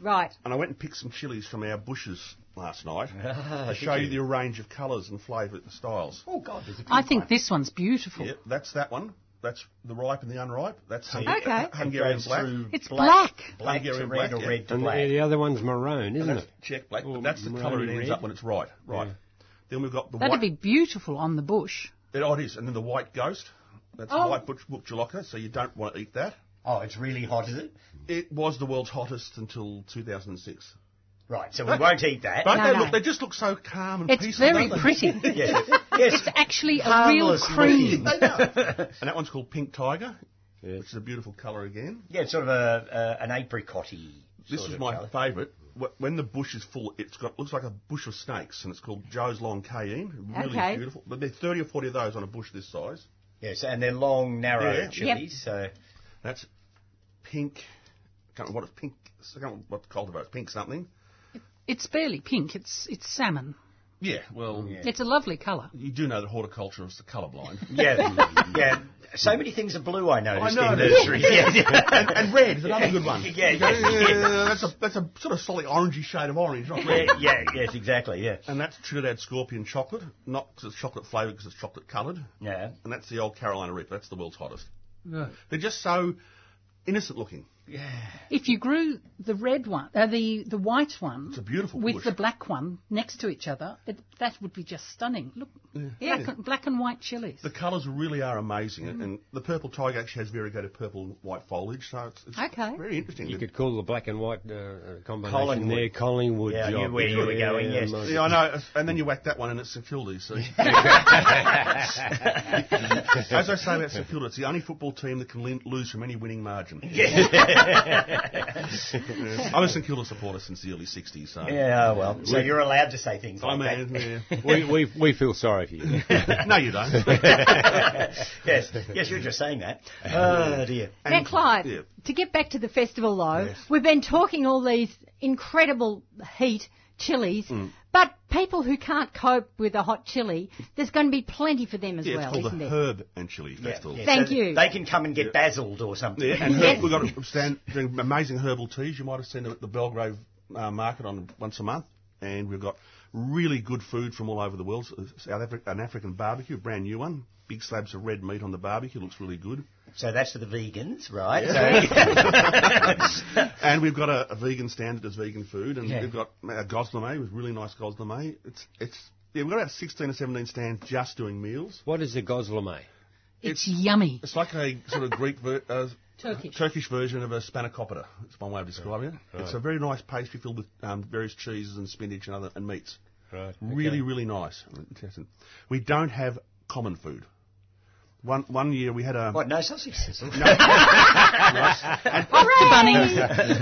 right. And I went and picked some chilies from our bushes last night Ah, to did show you you? the range of colours and flavour and styles. oh God, there's a big I think one. this one's beautiful. Yeah, that's that one. That's the ripe and the unripe. That's Hung- Okay. Hungarian black. It's black, black. black Hungarian red black, or yeah. red to And black. the, the other one's maroon, isn't that's it? Check black. Or But that's the colour it ends red. up when it's right. Right. Yeah. Then we've got the That'd white. be beautiful on the bush. It, oh, it is. And then the white ghost. That's Oh. white bhut jolokia, so you don't want to eat that. Oh, it's really hot, is it? It was the world's hottest until 2006. Right, so we won't eat that. Don't No, they no. look? They just look so calm and It's peaceful. very pretty. yes, yes. It's actually a real Harmless cream. And that one's called Pink Tiger, Yeah. which is a beautiful colour again. Yeah, it's sort of a, a an apricotty. This is my favourite. Wh- When the bush is full, it's got looks like a bush of snakes, and it's called Joe's Long Cayenne. Really Okay. beautiful. But there's 30 or 40 of those on a bush this size. Yes, and they're long, narrow Yeah. chilies. So That's pink. Can't remember what it's pink. I can't remember what the cultivar is. Pink something. It's barely pink. It's it's salmon. Yeah. Well, It's a lovely colour. you do know that horticulturists are colourblind. yeah, yeah. So many things are blue. I noticed I know. in nurseries. Yeah, and, and red is another good one. Yeah, You yeah. "Yeah, that's a that's a sort of slightly orangey shade of orange, not red. yeah, yeah, yes, exactly. Yeah, And that's Trinidad Scorpion chocolate, not because it's chocolate flavoured, because it's chocolate coloured. yeah. And that's the old Carolina Reaper. That's the world's hottest. Yeah. They're just so innocent looking. If you grew the red one, uh, the the white one, It's a beautiful with bush. the black one next to each other, it, that would be just stunning. Look, black, and- black and white chilies. The colours really are amazing, and the purple tiger actually has variegated purple and white foliage, so it's, it's Okay. very interesting. You could call the black and white uh, combination Collingwood. there Collingwood. Yeah, job. where you were going, yes. yeah, I know, and then you whack that one and it's St Kilda, see. As I say about St Kilda, it's the only football team that can lose from any winning margin. I'm a St Kilda supporter since the early 60s, so... Yeah, well, so you're allowed to say things I like mean, that. yeah. we, we, we feel sorry for you. no, you don't. yes, yes, you're just saying that. Oh dear. Now, Clive, yeah. to get back to the festival though, Yes. we've been talking all these incredible heat chilies, Mm. But people who can't cope with a hot chili, there's going to be plenty for them as Yeah, it's well, called isn't the there? Herb and Chili Festival. Yeah, Thank so you. They can come and get basiled or something. Yeah, and Yes. herb, we've got a stand doing amazing herbal teas. You might have seen them at the Belgrave uh, market on once a month, and we've got really good food from all over the world. South Africa, an African barbecue, a brand new one. Big slabs of red meat on the barbecue, looks really good. So that's for the vegans, right? and we've got a, a vegan stand that does vegan food, and Yeah. we've got a gozleme with really nice gozleme. It's it's yeah, we've got about sixteen or seventeen stands just doing meals. what is a gozleme? It's, yummy. It's like a sort of Greek ver- uh, Turkish. Turkish version of a spanakopita. It's one way of describing it. It's a very nice pastry filled with um, various cheeses and spinach and other and meats. Right. Really, really nice. We don't have common food. One one year we had a. what? No sausages. Bunnies.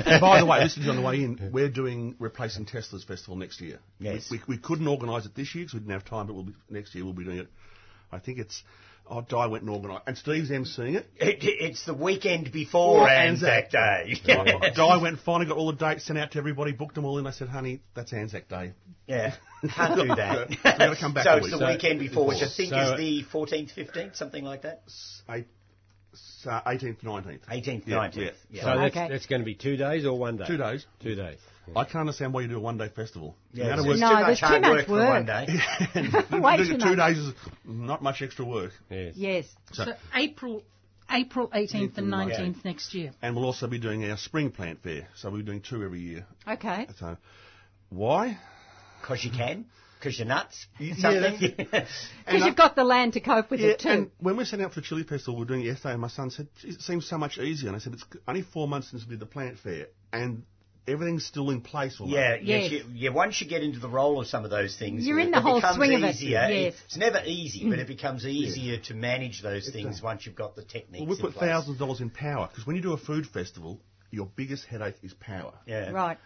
And by the way, this is on the way in. We're doing replacing Tesselaars festival next year. Yes. We, we, we couldn't organise it this year because we didn't have time, but we'll be, next year we'll be doing it. I think it's. Oh, Di went and organised, and Steve's emceeing it. It, it's the weekend before Or Anzac Day. Di went finally got all the dates sent out to everybody, booked them all in. I said, honey, that's Anzac Day. yeah, can't do that. We've gotta come back so it's week. the So- weekend before, which I think So- is the 14th, 15th, something like that. Eight, so 18th, 19th. 18th, Yeah, 19th. yeah. Yeah. So that's, Okay. that's going to be two days or one day? Two days. Two days. I can't understand why you do a one day festival. Yeah, The amount of work- No, too there's too much work for work. one day. Way doing too it two much. days is not much extra work. Yes. Yes. So April, April 18th and 19th next year. And we'll also be doing our spring plant fair. So we're doing two every year. Okay. So why? Because you can. Because you're nuts. Yeah, Because And I- uh, you've got the land to cope with Yeah, it too. and when we set out for the Chili Festival, we were doing it yesterday, and my son said, it seems so much easier. And I said, it's only four months since we did the plant fair, and everything's still in place. Almost. Yeah, yes. Yes. You, yeah, once you get into the role of some of those things, You're in it the whole becomes swing of it, easier. yes. It's never easy, but it becomes mm. easier to manage those things once you've got the techniques Well, we in put place. thousands of dollars in power, because when you do a food festival, your biggest headache is power. Yeah. Right.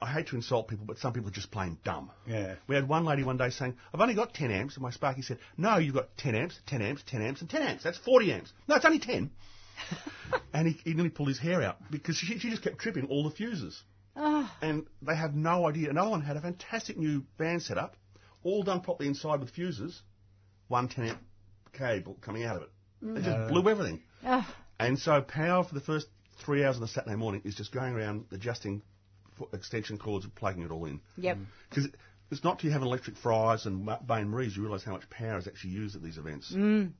I hate to insult people, but some people are just plain dumb. Yeah. We had one lady one day saying, I've only got 10 amps, and my Sparky said, no, you've got 10 amps, 10 amps, 10 amps, and 10 amps. That's 40 amps. No, it's only 10. and he, he nearly pulled his hair out, because she, she just kept tripping all the fuses. Oh, and they have no idea. Another one had a fantastic new band set up, all done properly inside with fuses, one 10 amp cable coming out of it. They just mm. blew everything. oh, And so power for the first three hours of the Saturday morning is just going around adjusting extension cords and plugging it all in. yep. Mm. Because it's not till you have electric fryers and ma- Bain Maries you realise how much power is actually used at these events. Mm.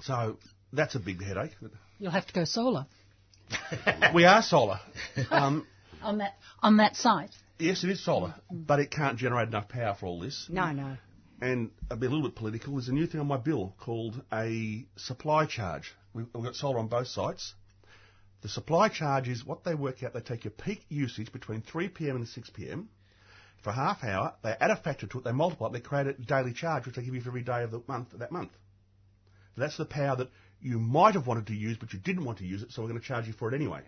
So that's a big headache. You'll have to go solar we are solar. Um, on that on that site. yes, it is solar, but it can't generate enough power for all this. No, no. and I'll be a little bit political, there's a new thing on my bill called a supply charge. We've, we've got solar on both sites. The supply charge is what they work out. They take your peak usage between 3 p.m. and 6 p.m. For a half hour, they add a factor to it, they multiply it, they create a daily charge, which they give you for every day of the month that month. That's the power that you might have wanted to use, but you didn't want to use it, so we're going to charge you for it anyway.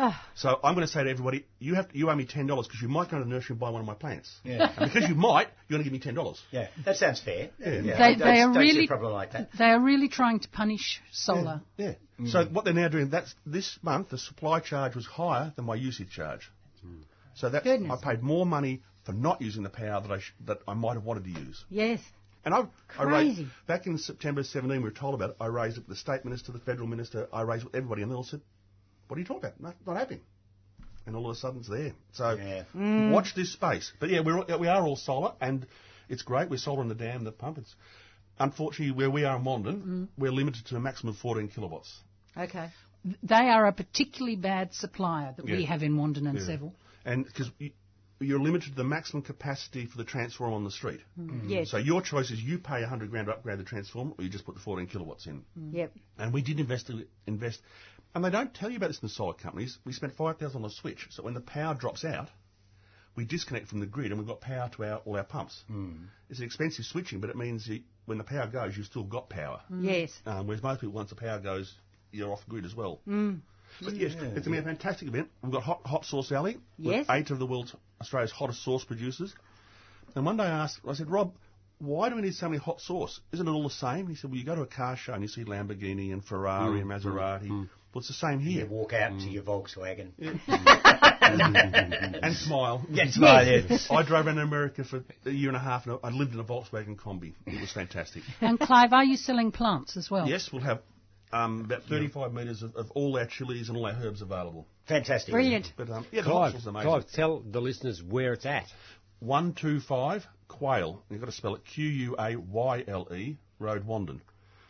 So I'm going to say to everybody, you have you owe me ten dollars because you might go to the nursery and buy one of my plants. Yeah. And because you might, you're going to give me ten dollars. Yeah, that sounds fair. Yeah, They, they don't- are don't see really a problem like that. They are really trying to punish solar. Yeah. Mm. So what they're now doing, that's this month the supply charge was higher than my usage charge. Mm. So that Goodness. I paid more money for not using the power that I sh- that I might have wanted to use. Yes. And I, I raised, Crazy. back in September 17, we were told about it. I raised it with the state minister, the federal minister. I raised it with everybody, and they all said, "What are you talking about? No, not happening." And all of a sudden, it's there. So Yeah. Mm. watch this space. But yeah, we're all- we are all solar, and it's great. We're solar in the dam, the pump. It's unfortunately where we are in Wandin, mm. we're limited to a maximum of 14 kilowatts. Okay. They are a particularly bad supplier that we have in Wandin and Seville. and because you're limited to the maximum capacity for the transformer on the street. Mm. Yes. So your choice is you pay 100 grand to upgrade the transformer, or you just put the 14 kilowatts in. Yep. And we did invest, invest, and they don't tell you about this in the solar companies. We spent 5,000 on the switch, so when the power drops out, we disconnect from the grid and we've got power to our, all our pumps. Hmm. It's an expensive switching, but it means you, when the power goes, you've still got power. Hmm. Yes. Um, whereas most people, once the power goes, you're off grid as well. Hmm. But yes, it's going to be a fantastic event. We've got Hot, hot Sauce Alley with Yes. eight of the world's Australia's hottest sauce producers. And one day I asked, I said, Rob, why do we need so many hot sauce? Isn't it all the same? He said, well, you go to a car show and you see Lamborghini and Ferrari and Maserati. Well, it's the same You here. walk out to your Volkswagen. And smile. Yes, well, yeah. I drove around America for a year and a half and I lived in a Volkswagen Combi. It was fantastic. And Clive, are you selling plants as well? Yes, we'll have um, about 35 metres of, of all our chilies and all our herbs available. Fantastic. Brilliant. But um, yeah, Clive, sauce amazing. Clive, tell the listeners where it's at. 125 Quayle. You've got to spell it Q U A Y L E, Road Wandin.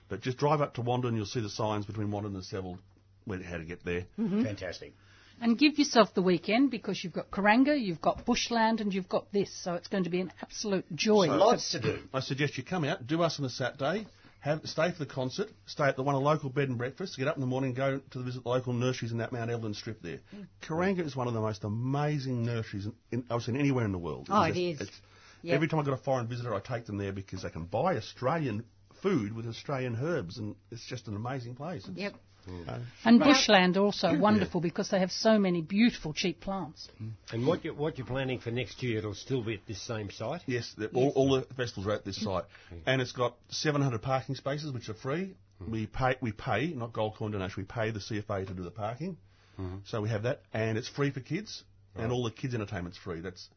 But just drive up to Wandin, you'll see the signs between Wandin and Seville, where, how to get there. Mm-hmm. Fantastic. And give yourself the weekend because you've got Kuranga, you've got bushland, and you've got this. So it's going to be an absolute joy. Lots to do. I suggest you come out, do us on a Saturday, have stay for the concert, stay at the one of local bed and breakfast, get up in the morning, go to visit the local nurseries in that Mount Evelyn strip there. Mm. Kuranga is one of the most amazing nurseries in, in, I've seen anywhere in the world. Oh, It's it just- is. it's- Yep. Every time I've got a foreign visitor, I take them there because they can buy Australian food with Australian herbs, and it's just an amazing place. It's- Yep. And bushland also wonderful because they have so many beautiful cheap plants. Mm. And what, you're, what you're planning for next year, it'll still be at this same site? Yes, the- All, all the festivals are at this site, mm. and it's got 700 parking spaces, which are free. Mm. We pay, we pay, not gold coin donation. We pay the CFA to do the parking, mm-hmm. so we have that, and it's free for kids, and all the kids' entertainment's free. That's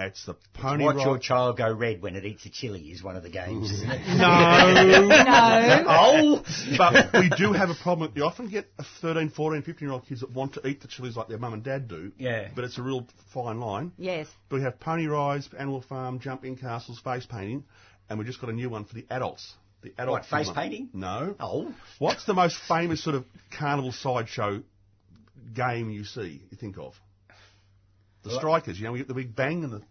it's the pony Watch ride. your child go red when it eats a chili is one of the games, isn't it? no, No. oh! but we do have a problem. You often get a 13, 14, 15 year old kids that want to eat the chilies like their mum and dad do. Yeah. But it's a real fine line. Yes. But we have pony rides, animal farm, jumping castles, face painting, and we've just got a new one for the adults. The adult What, face painting? No. Oh. What's the most famous sort of carnival sideshow game you see? You think of the strikers. You know, we get the big bang and the.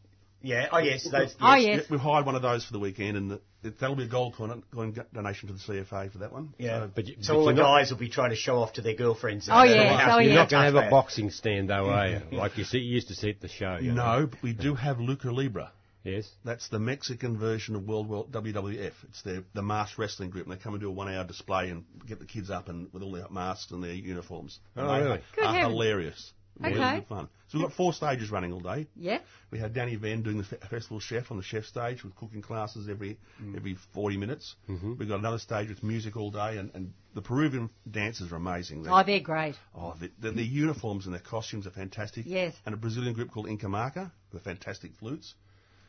Yeah, oh yes, those, Oh, yes. yes. We've hired one of those for the weekend, and the, it, that'll be a gold coin, coin donation to the CFA for that one. Yeah, So- But you- so but all the you're not- guys will be trying to show off to their girlfriends. Oh, yes, oh, You're yeah. not going to have a boxing stand, though, are you? Like you see, you used to see at the show. You know? no, but we do have Lucha Libre. Yes. That's the Mexican version of World War WWF. It's their the masked wrestling group, and they come and do a one-hour display and get the kids up and with all their masks and their uniforms. Oh, And they really? Good are heavens. hilarious. Really Okay. good fun. So we've got four stages running all day. Yeah. We had Danny Venn doing the fe- festival chef on the chef stage with cooking classes every mm. every 40 minutes. Mm-hmm. We've got another stage with music all day, and, and the Peruvian dancers are amazing. They're- Oh, they're great. Oh, the, the, the uniforms and their costumes are fantastic. Yes. And a Brazilian group called Inca Marca, with fantastic flutes.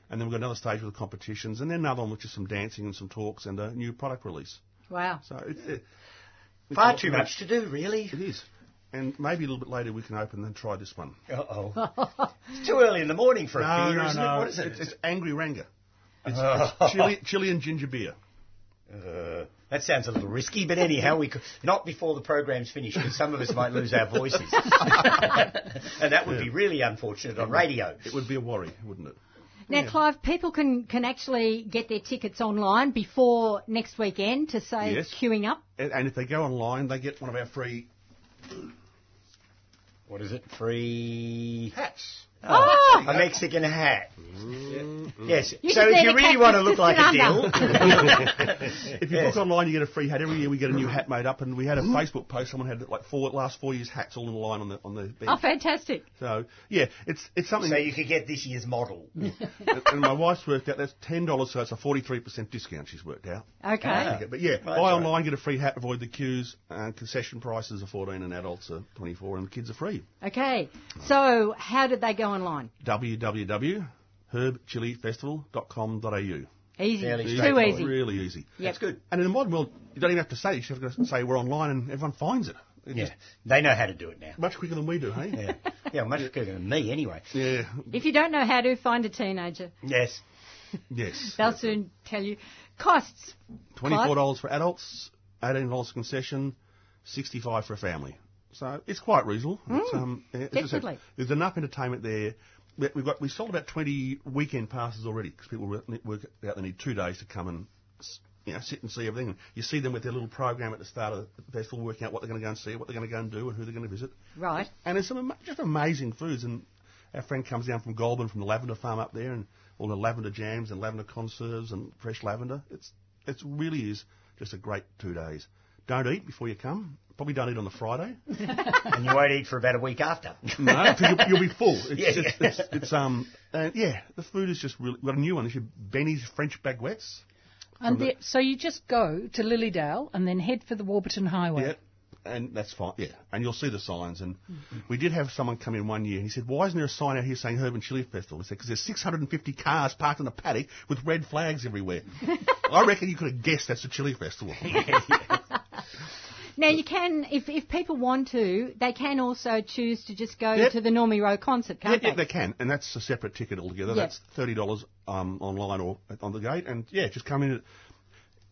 And then we've got another stage with the competitions, and then another one which is some dancing and some talks and a new product release. Wow. So it's, it, it's Far too much to do, really. It is. And maybe a little bit later we can open and try this one. Uh-oh. it's too early in the morning for a beer, no, isn't no. it? What is it? It's, it's Angry Ranga. It's, it's chili, chili and ginger beer. Uh, that sounds a little risky, but anyhow, we could, not before the program's finished, because some of us might lose our voices, and that would be really unfortunate on radio. It would be a worry, wouldn't it? Now, Clive, people can, can actually get their tickets online before next weekend to say Yes. queuing up. And, and if they go online, they get one of our free What is it? Free hats. Oh! A Mexican hat. Yes. You so if you really want to look like a under. dill, If you Yes. book online, you get a free hat. Every year we get a new hat made up, and we had a Facebook post. Someone had like four last four years hats all in a line on the on the bench. Oh, fantastic. So yeah, it's it's something. so you could get this year's model. and my wife's worked out that's ten dollars, so it's a forty three percent discount. She's worked out. Okay. Ah. But yeah, Right, buy right. online, get a free hat, avoid the queues. Uh, concession prices are fourteen, and adults are twenty four, and the kids are free. Okay. So, how did they go online? www.herbchilifestival.com.au. Easy. Fairly Too easy. Really easy. Yep. That's good. And in the modern world, you don't even have to say. it. You just have to say we're online, and everyone finds it. It's Yeah. just They know how to do it now. much quicker than we do, hey? Yeah. Yeah, much quicker than me anyway. Yeah. If you don't know how to, find a teenager. Yes. Yes. They'll soon tell you. Costs. Twenty-four dollars for adults, eighteen dollars concession, sixty-five for a family. So it's quite reasonable. It's, um, as said, definitely. there's enough entertainment there. We- We've got we sold about twenty weekend passes already because people work, out they need two days to come and you know sit and see everything. You see them with their little program at the start of the festival, working out what they're going to go and see, what they're going to go and do, and who they're going to visit. Right. And there's some just amazing foods. And our friend comes down from Goulburn from the lavender farm up there, and all the lavender jams and lavender conserves and fresh lavender. It's it really is just a great two days. Don't eat before you come. Probably don't eat on the Friday. And you won't eat for about a week after. No, 'cause you'll, you'll be full. It's, Yeah, just, yeah. it's, it's um and yeah, the food is just really. We've got a new one. It's your Benny's French baguettes. And From the, so you just go to Lilydale and then head for the Warburton Highway. Yeah. And that's fine, yeah. And you'll see the signs. And we did have someone come in one year and he said, Why isn't there a sign out here saying Herb and Chili Festival? We said, Because there's 650 cars parked in a paddock with red flags everywhere. I reckon you could have guessed that's the Chili Festival. Now you can, if if people want to, they can also choose to just go Yep. to the Normie Rowe concert, can't yeah, they? they can. And that's a separate ticket altogether. Yep. That's $30 um, online or on the gate. And yeah, just come in. At,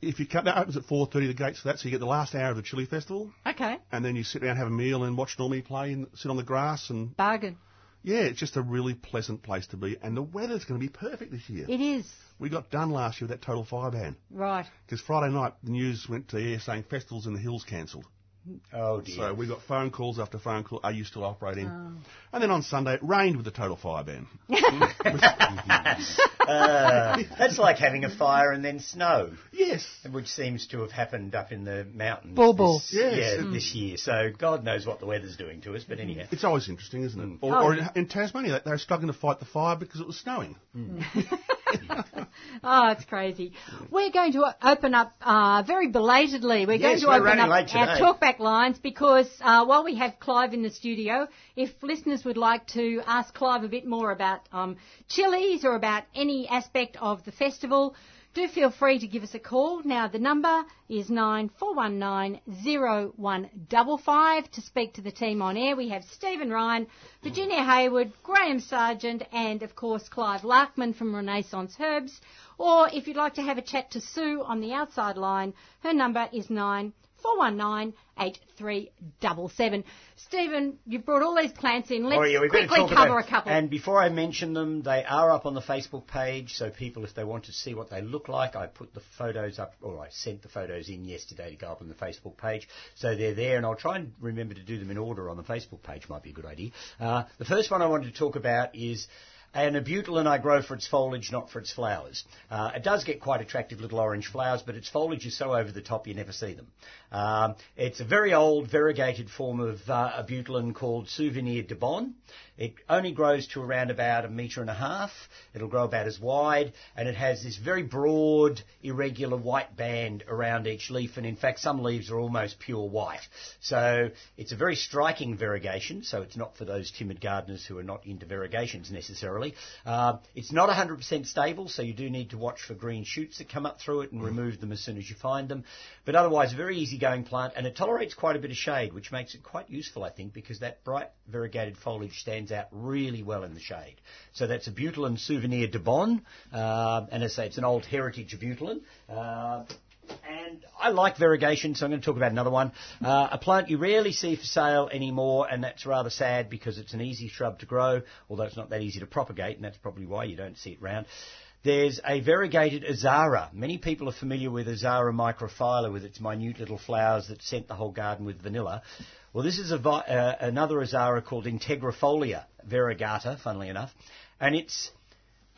if you come, that opens at 4.30, the gates for that, so you get the last hour of the Chili Festival. Okay. And then you sit down, have a meal, and watch Normie play and sit on the grass and Bargain. Yeah, it's just a really pleasant place to be, and the weather's going to be perfect this year. It is. We got done last year with that total fire ban Right. because Friday night the news went to air saying festivals in the hills cancelled. Oh dear. So we got phone calls after phone call. Are you still operating? Oh. And then on Sunday it rained with the total fire ban. Uh, that's like having a fire and then snow, yes. which seems to have happened up in the mountains. Ball ball. This, Yes. Yeah, Mm. this year. So God knows what the weather's doing to us. But anyhow. It's always interesting, isn't it? Or, Oh. or in, in Tasmania, they- they were struggling to fight the fire because it was snowing. Oh, it's crazy. We're going to open up uh, very belatedly. We're going to we're open up our talkback lines because uh, while we have Clive in the studio, if listeners would like to ask Clive a bit more about um, chilies or about any aspect of the festival, do feel free to give us a call. Now the number is nine four one nine zero one double five to speak to the team on air. We have Stephen Ryan, Virginia Hayward, Graham Sargent, and of course Clive Larkman from Renaissance Herbs. Or if you'd like to have a chat to Sue on the outside line, her number is nine four one nine eight three double seven. Stephen, you've brought all these plants in. Let's Oh, yeah, quickly cover a couple. And before I mention them, they are up on the Facebook page, so people, if they want to see what they look like, I put the photos up, or I sent the photos in yesterday to go up on the Facebook page, so they're there, and I'll try and remember to do them in order on the Facebook page, might be a good idea. Uh, the first one I wanted to talk about is an abutilon I grow for its foliage, not for its flowers. Uh, it does get quite attractive little orange flowers, but its foliage is so over the top you never see them. Um, it's a very old variegated form of uh, abutilon called Souvenir de Bonn. It only grows to around about a metre and a half. It'll grow about as wide, and it has this very broad, irregular white band around each leaf, and in fact some leaves are almost pure white. So it's a very striking variegation, so it's not for those timid gardeners who are not into variegations necessarily. Uh, it's not 100% stable, so you do need to watch for green shoots that come up through it and remove them as soon as you find them. But otherwise, a very easygoing plant, and it tolerates quite a bit of shade, which makes it quite useful, I think, because that bright variegated foliage stands out really well in the shade. So that's abutilon Souvenir de Bonn, uh, and as I say, it's an old heritage Butylan. Uh, and I like variegation, so I'm going to talk about another one. Uh, a plant you rarely see for sale anymore, and that's rather sad because it's an easy shrub to grow, although it's not that easy to propagate, and that's probably why you don't see it round. There's a variegated Azara. Many people are familiar with Azara microphylla with its minute little flowers that scent the whole garden with vanilla. Well, this is vi- uh, another Azara called Integrifolia variegata, funnily enough, and it's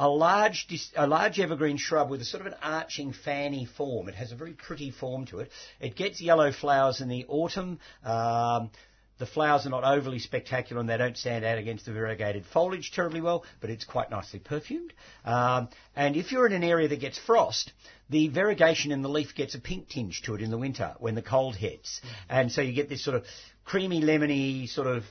a large, a large evergreen shrub with a sort of an arching fanny form. It has a very pretty form to it. It gets yellow flowers in the autumn. Um, the flowers are not overly spectacular and they don't stand out against the variegated foliage terribly well, but it's quite nicely perfumed. Um, and if you're in an area that gets frost, the variegation in the leaf gets a pink tinge to it in the winter when the cold hits. And so you get this sort of creamy, lemony sort of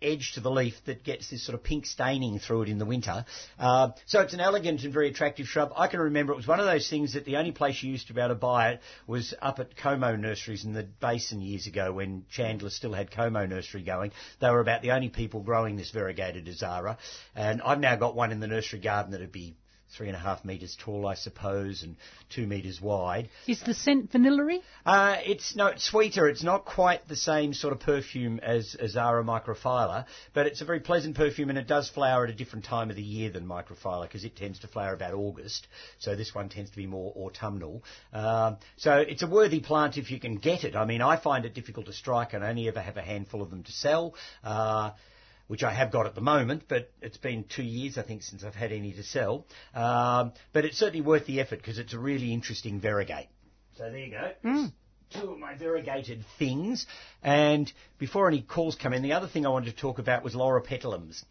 edge to the leaf that gets this sort of pink staining through it in the winter. Uh, so it's an elegant and very attractive shrub. I can remember it was one of those things that the only place you used to be able to buy it was up at Como Nurseries in the Basin years ago when Chandler still had Como Nursery going. They were about the only people growing this variegated Azara. And I've now got one in the nursery garden that'd be three and a half metres tall, I suppose, and two metres wide. Is the scent vanillary? Uh, it's no, it's sweeter. It's not quite the same sort of perfume as Azara microphylla, but it's a very pleasant perfume, and it does flower at a different time of the year than microphylla because it tends to flower about August. So this one tends to be more autumnal. Um, so it's a worthy plant if you can get it. I mean, I find it difficult to strike, and only ever have a handful of them to sell. Uh, which I have got at the moment, but it's been two years, I think, since I've had any to sell. Um, but it's certainly worth the effort because it's a really interesting variegate. So there you go. Two of my variegated things. And before any calls come in, the other thing I wanted to talk about was Loropetalums.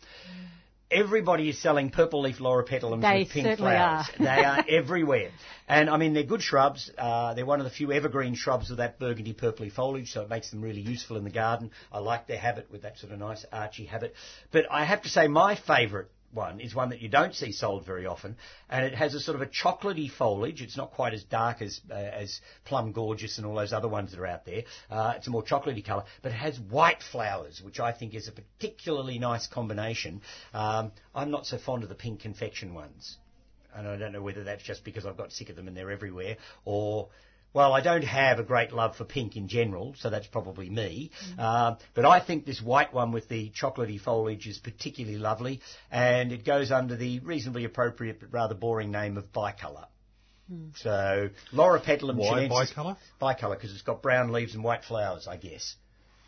Everybody is selling purple leaf Loropetalums They with pink certainly flowers. are. they are everywhere. And I mean, they're good shrubs. Uh, they're one of the few evergreen shrubs with that burgundy purpley foliage, so it makes them really useful in the garden. I like their habit with that sort of nice archy habit. But I have to say, my favourite one is one that you don't see sold very often, and it has a sort of a chocolatey foliage. It's not quite as dark as uh, as Plum Gorgeous and all those other ones that are out there. Uh, it's a more chocolatey colour, but it has white flowers, which I think is a particularly nice combination. Um, I'm not so fond of the pink confection ones and I don't know whether that's just because I've got sick of them and they're everywhere, or well, I don't have a great love for pink in general, so that's probably me. Uh, but I think this white one with the chocolatey foliage is particularly lovely, and it goes under the reasonably appropriate but rather boring name of bicolour. So, Loropetalum Why chinensis- bicolour? Bicolour, because it's got brown leaves and white flowers, I guess.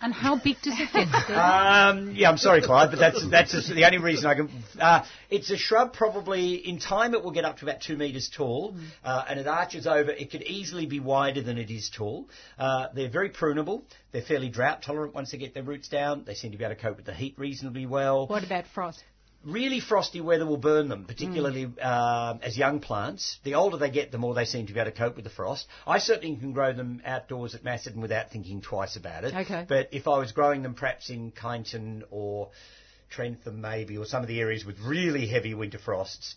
And how big does it get? Steve? Um, yeah, I'm sorry, Clive, but that's that's the only reason I can. Uh, it's a shrub. Probably in time, it will get up to about two metres tall, uh, and it arches over. It could easily be wider than it is tall. Uh, they're very prunable. They're fairly drought tolerant once they get their roots down. They seem to be able to cope with the heat reasonably well What about frost? Really frosty weather will burn them, particularly um as young plants. The older they get, the more they seem to be able to cope with the frost. I certainly can grow them outdoors at Macedon without thinking twice about it. Okay. But if I was growing them perhaps in Kyneton or Trentham maybe, or some of the areas with really heavy winter frosts,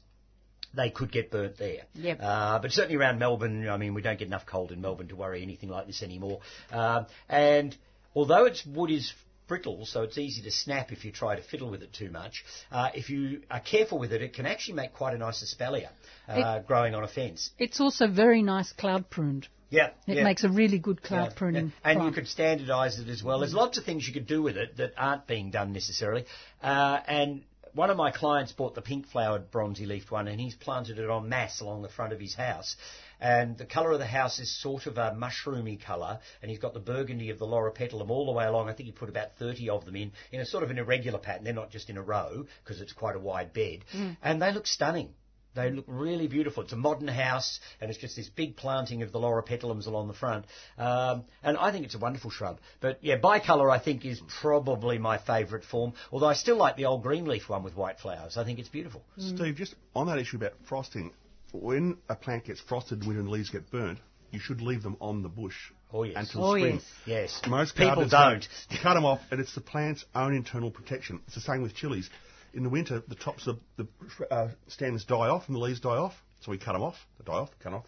they could get burnt there. Yep. Uh, but certainly around Melbourne, I mean, we don't get enough cold in Melbourne to worry anything like this anymore. Um, and although its wood is brittle, so it's easy to snap if you try to fiddle with it too much, uh, if you are careful with it, it can actually make quite a nice espalier uh, growing on a fence. it's also very nice cloud pruned. Yeah, It yeah. makes a really good cloud Yeah, pruning. yeah. And you could standardise it as well. There's lots of things you could do with it that aren't being done necessarily. Uh, and one of my clients bought the pink flowered bronzy leafed one and he's planted it en masse along the front of his house. And the colour of the house is sort of a mushroomy colour, and he's got the burgundy of the Loropetalum all the way along. I think he put about 30 of them in, in a sort of an irregular pattern. They're not just in a row, because it's quite a wide bed. And they look stunning. They look really beautiful. It's a modern house, and it's just this big planting of the Loropetalums along the front. Um, and I think it's a wonderful shrub. But yeah, bicolour I think is probably my favourite form. Although I still like the old green leaf one with white flowers. I think it's beautiful. Steve, just on that issue about frosting, when a plant gets frosted when the leaves get burnt, you should leave them on the bush Oh, yes. until Oh, spring. yes. Yes. Most people don't. You cut them off, and it's the plant's own internal protection. It's the same with chilies. In the winter, the tops of the uh, stems die off and the leaves die off, so we cut them off. They die off, cut off.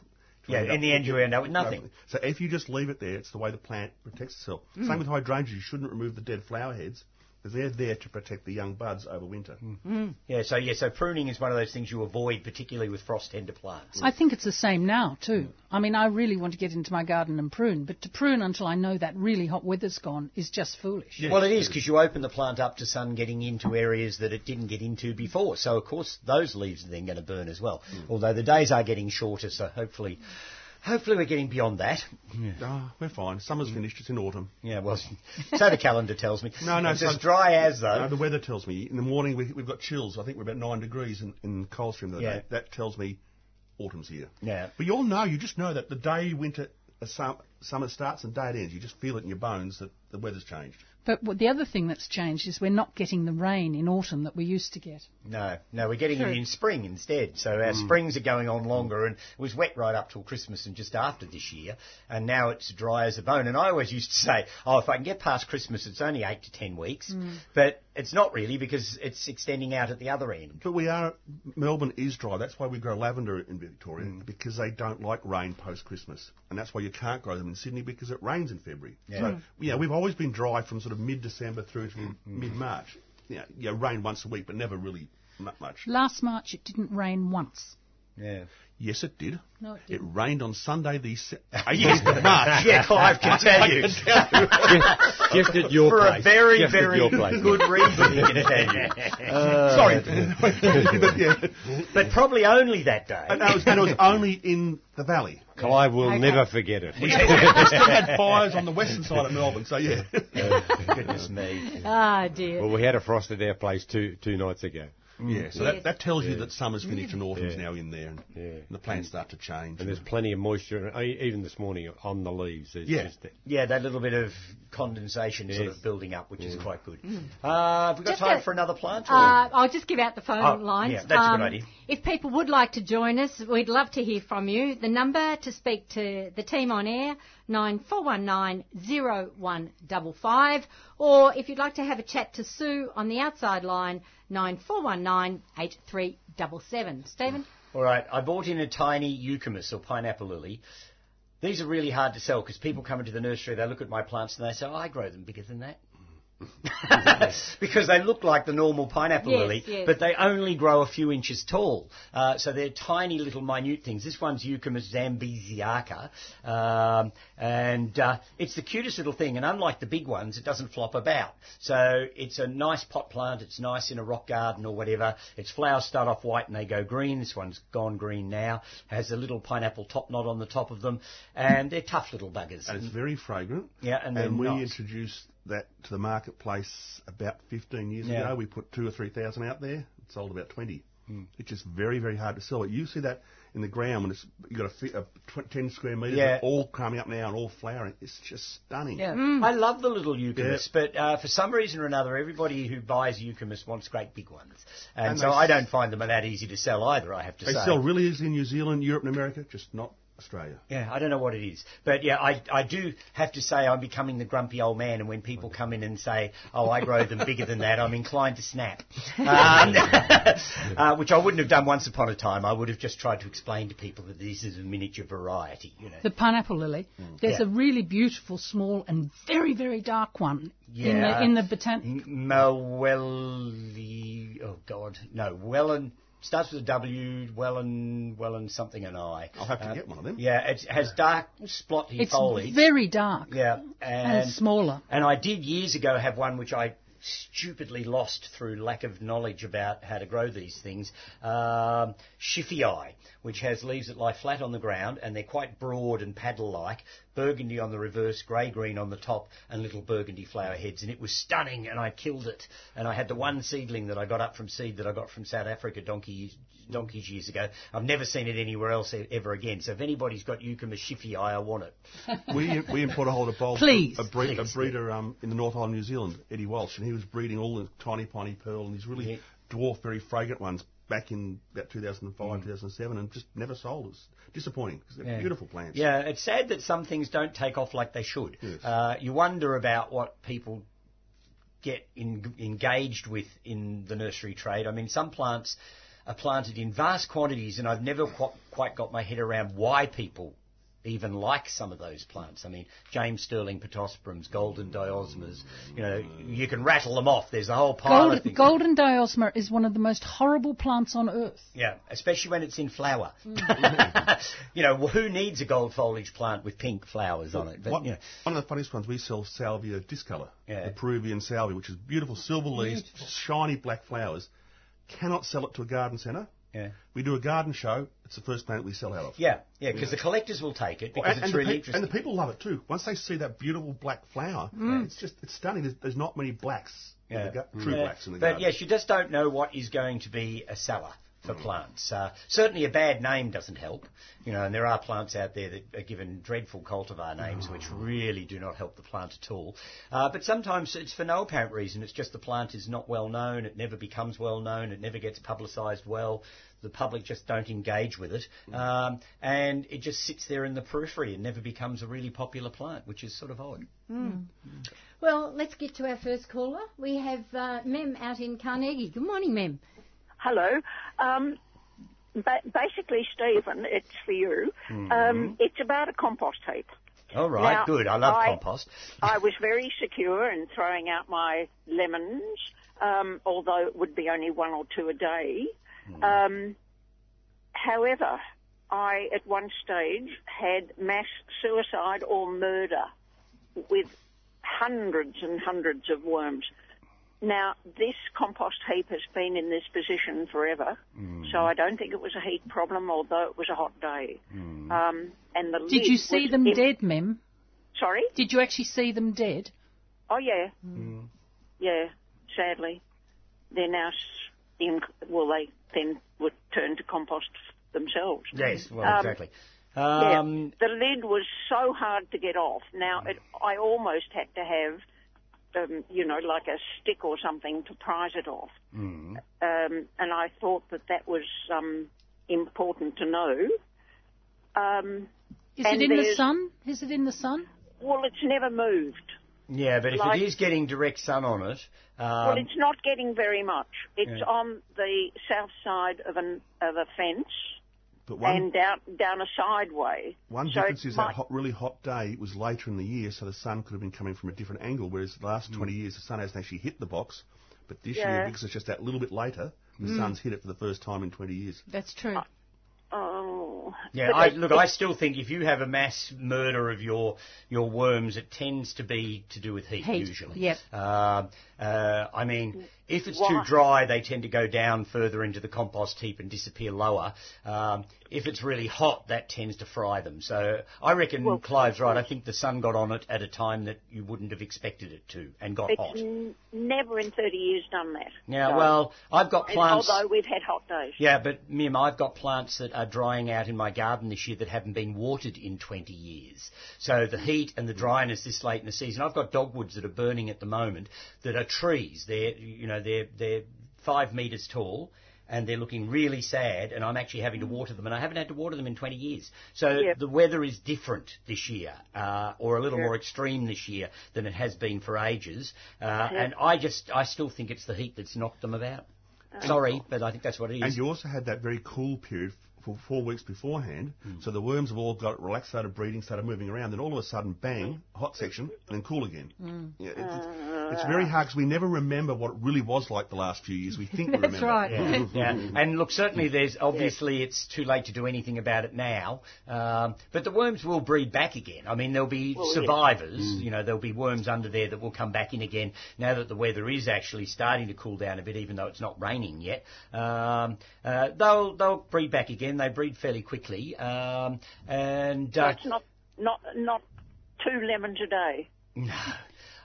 Yeah, in the end you end up with nothing. So if you just leave it there, it's the way the plant protects itself. Same with hydrangeas. You shouldn't remove the dead flower heads because they're there to protect the young buds over winter. Mm. Mm. Yeah, so yeah, so pruning is one of those things you avoid, particularly with frost tender plants. I think it's the same now too. I mean, I really want to get into my garden and prune, but to prune until I know that really hot weather's gone is just foolish. Well, it is because you open the plant up to sun getting into areas that it didn't get into before. So, of course, those leaves are then going to burn as well. Mm. Although the days are getting shorter, so hopefully hopefully we're getting beyond that. Ah, we're fine. Summer's finished. It's in autumn. Yeah, well, so the calendar tells me. No, no, it's so- as dry as though. No, the weather tells me. In the morning, we, we've got chills. I think we're about nine degrees in, in Coldstream the Yeah. day. That tells me autumn's here. Yeah. But you all know, you just know that the day winter, uh, summer starts and day it ends. You just feel it in your bones that the weather's changed. But what- the other thing that's changed is we're not getting the rain in autumn that we used to get. No, no, we're getting True. it in spring instead. So Mm. our springs are going on longer, and it was wet right up till Christmas and just after this year, and now it's dry as a bone. And I always used to say, oh, if I can get past Christmas, it's only eight to ten weeks, Mm. but it's not really because it's extending out at the other end. But we are, Melbourne is dry. That's why we grow lavender in Victoria, Mm. because they don't like rain post Christmas. And that's why you can't grow them in Sydney because it rains in February. Yeah. So, yeah, we've always been dry from sort of mid December through to mm-hmm. mid March. Yeah, yeah, rain once a week, but never really mu- much. Last March it didn't rain once. Yeah. Yes, it did. No, it It didn't. rained on Sunday the se- Yes. 18th of March. yeah, Clive can tell you. Just at your For place. a very, Just very place. good reason, he can tell you. Sorry. but, yeah. But probably only that day. And it, was, and it was only in the valley. Clive will Okay. never forget it. We still had fires on the western side of Melbourne, so yeah. Goodness me. Ah, dear. Well, we had a frost at our place two two nights ago. Yeah, so Yes. that, that tells you that summer's finished and autumn's Yeah. now in there, and, Yeah. and the plants start to change. And there's plenty of moisture, uh, even this morning on the leaves. There's Yeah. just- Yeah, that little bit of condensation sort Yes. of building up, which is quite good. Uh, have we got Just time a- for another plant? or- Uh, I'll just give out the phone Oh, lines. yeah, that's a good idea. If people would like to join us, we'd love to hear from you. The number to speak to the team on air, 9419-0155. Or if you'd like to have a chat to Sue on the outside line, 9419-8377. Stephen? All right, I bought in a tiny eucomis or pineapple lily. These are really hard to sell because people come into the nursery, they look at my plants and they say, oh, I grow them bigger than that. because they look like the normal pineapple Yes, lily, yes. but they only grow a few inches tall. Uh, so they're tiny little minute things. This one's Eucomis zambesiaca, um, and uh, it's the cutest little thing. And unlike the big ones, it doesn't flop about. So it's a nice pot plant. It's nice in a rock garden or whatever. Its flowers start off white and they go green. This one's gone green now. Has a little pineapple top knot on the top of them, and they're tough little buggers. and it's very fragrant. Yeah, and they're we nice. introduced that to the marketplace about 15 years Yeah. ago. We put two or three thousand out there. It sold about 20. Hmm. It's just very, very hard to sell. it. You see that in the ground when it's you've got a, a 10 square metres, Yeah. all coming up now and all flowering. It's just stunning. Yeah, I love the little eucomis, Yeah. but uh, for some reason or another, everybody who buys eucomis wants great big ones, and, And so I don't find them that easy to sell either. I have to They say. They sell really easily in New Zealand, Europe, and America, just not Australia. Yeah, I don't know what it is, but yeah, I I do have to say I'm becoming the grumpy old man, and when people come in and say, "Oh, I grow them bigger than that," I'm inclined to snap, um, uh, which I wouldn't have done once upon a time. I would have just tried to explain to people that this is a miniature variety, you know. The pineapple lily. There's Yeah. a really beautiful, small, and very, very dark one in Yeah. the in the botan. M- Mowelli, oh God, no, Wellen, starts with a W, Wellen, Wellen something and I. I'll have to Uh, get one of them. Yeah, it has dark splotty It's foliage. It's very dark yeah, and and, smaller. and I did years ago have one which I stupidly lost through lack of knowledge about how to grow these things. Um, Schijffii, which has leaves that lie flat on the ground and they're quite broad and paddle-like. Burgundy on the reverse, grey-green on the top, and little burgundy flower heads. And it was stunning, and I killed it. And I had the one seedling that I got up from seed that I got from South Africa donkey donkeys years ago. I've never seen it anywhere else e- ever again. So if anybody's got Eucomis schijffii, I want it. we we import a whole of bulb. Please. a, breed, a breeder um, in the North Island, of New Zealand, Eddie Walsh, and he was breeding all the tiny piney pearl and these really Yeah. dwarf, very fragrant ones back in about 2005, Mm. 2007, and just never sold. It's disappointing because they're Yeah. beautiful plants. Yeah, it's sad that some things don't take off like they should. Yes. Uh, you wonder about what people get in, engaged with in the nursery trade. I mean, some plants are planted in vast quantities, and I've never qu- quite got my head around why people even like some of those plants. I mean, James Stirling Pittosporums, Golden Diosmas, you know, you can rattle them off. There's a whole pile of things. golden diosma is one of the most horrible plants on earth. Yeah, especially when it's in flower. Mm. you know, who needs a gold foliage plant with pink flowers on it? But, One, you know, one of the funniest ones we sell salvia discolor, Yeah. the Peruvian salvia, which is beautiful silver leaves, shiny black flowers. Cannot sell it to a garden centre Yeah. We do a garden show. It's the first plant we sell out of. Yeah, yeah, because the collectors will take it because and, it's and really pe- interesting. And the people love it too. Once they see that beautiful black flower, mm. it's just it's stunning. There's, there's not many blacks, in the gar- true Yeah. blacks in the But garden. yes, you just don't know what is going to be a seller for plants. Uh, certainly, a bad name doesn't help. You know, and there are plants out there that are given dreadful cultivar names, which really do not help the plant at all. Uh, but sometimes it's for no apparent reason. It's just the plant is not well known. It never becomes well known. It never gets publicised well. The public just don't engage with it, um, and it just sits there in the periphery and never becomes a really popular plant, which is sort of odd. Well, let's get to our first caller. We have uh, Mem out in Carnegie. Good morning, Mem. Hello. Um, ba- basically, Stephen, it's for you. Um, it's about a compost heap. All right, Now, good. I love I- compost. I was very secure in throwing out my lemons, um, although it would be only one or two a day. Um, however, I at one stage had mass suicide or murder with hundreds and hundreds of worms. Now, this compost heap has been in this position forever, so I don't think it was a heat problem, although it was a hot day. Um, and the Did you see them in- dead, Mem? Sorry? Did you actually see them dead? Oh yeah, yeah. Sadly, they're now in. Well, they then would turn to compost themselves. Yes, well, Um, exactly. Yeah. Um, the lid was so hard to get off. Now, it, I almost had to have, um, you know, like a stick or something to prise it off. mm. Um, and I thought that that was um, important to know. Um, Is it in the sun? Is it in the sun? well, it's never moved. Yeah, but if Like- it is getting direct sun on it, um, Well, it's not getting very much. It's Yeah. on the south side of an of a fence but one, and down down a sideway. one so difference it is might- that hot, really hot day it was later in the year, so the sun could have been coming from a different angle. Whereas the last hmm. 20 years, the sun hasn't actually hit the box. But this year, because it's just that a little bit later, the hmm. sun's hit it for the first time in 20 years. That's true. Uh, oh, Yeah, I, look, I still think if you have a mass murder of your your worms, it tends to be to do with heat, Heat, usually. yep. Um, uh, I mean, if it's too dry, they tend to go down further into the compost heap and disappear lower. Um, if it's really hot, that tends to fry them. So I reckon Well, Clive's right. I think the sun got on it at a time that you wouldn't have expected it to, and got It's hot. n- never in 30 years done that. Yeah, So- well, I've got plants. Although we've had hot days. Yeah, but Mim, I've got plants that are drying out in my garden this year that haven't been watered in 20 years. So the heat and the dryness this late in the season, I've got dogwoods that are burning at the moment that are trees. They're, you know, they're, they're five metres tall and they're looking really sad and I'm actually having to water them and I haven't had to water them in 20 years. So Yep. the weather is different this year, uh, or a little Yep. more extreme this year than it has been for ages. Uh, And I just, I still think it's the heat that's knocked them about. Sorry, but I think that's what it is. And you also had that very cool period for four weeks beforehand, hmm. so the worms have all got relaxed, started breeding, started moving around. Then all of a sudden, bang, hot section, and then cool again. Hmm. Yeah, it- it's, it's very hard because we never remember what it really was like the last few years. We think we That's remember. right. Yeah, yeah. And look, certainly there's obviously it's too late to do anything about it now. Um, but the worms will breed back again. I mean, there'll be Well, yes. survivors. You know, there'll be worms under there that will come back in again now that the weather is actually starting to cool down a bit, even though it's not raining yet. Um, uh, they'll they'll breed back again. They breed fairly quickly. Um, and So uh, it's not, not, not two lemons a day.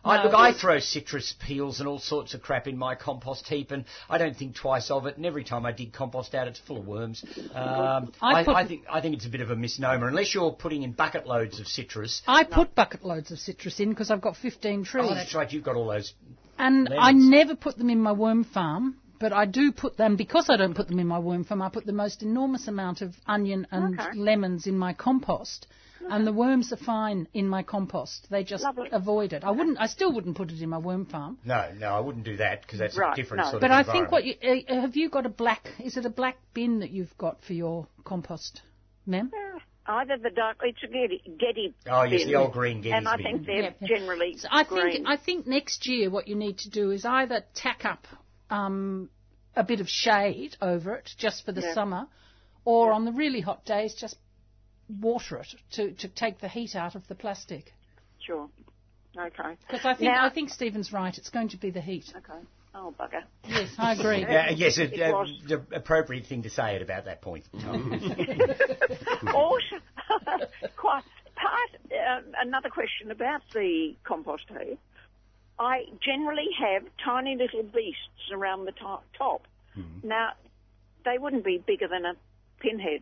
I, look, I throw citrus peels and all sorts of crap in my compost heap, and I don't think twice of it. And every time I dig compost out, it's full of worms. Um, I I, I think I think it's a bit of a misnomer, unless you're putting in bucket loads of citrus. I put bucket loads of citrus in because I've got 15 trees. Oh, that's right, you've got all those. And Lemons. I never put them in my worm farm, but I do put them, because I don't put them in my worm farm, I put the most enormous amount of onion and Okay. lemons in my compost. And the worms are fine in my compost. They just Lovely. avoid it. I wouldn't, I still wouldn't put it in my worm farm. No, no, I wouldn't do that because that's a different no. sort But of But I think what you, uh, have you got a black, is it a black bin that you've got for your compost, Mem? Either the dark, it's a Gedye, Gedye Oh, yes, bin, the old green Geddes And I bin. think they're Yeah, yeah. generally So I think green. I think next year what you need to do is either tack up um, a bit of shade over it just for the Yeah. summer, or on the really hot days just water it to, to take the heat out of the plastic. Sure. Okay. Because I think Now- I think Stephen's right. It's going to be the heat. Okay. Oh, bugger. Yes, I agree. Uh, yes, it, It uh, was. the appropriate thing to say at about that point in time. also, quite part. Uh, another question about the compost heap. I generally have tiny little beasts around the to- top. Now, they wouldn't be bigger than a pinhead,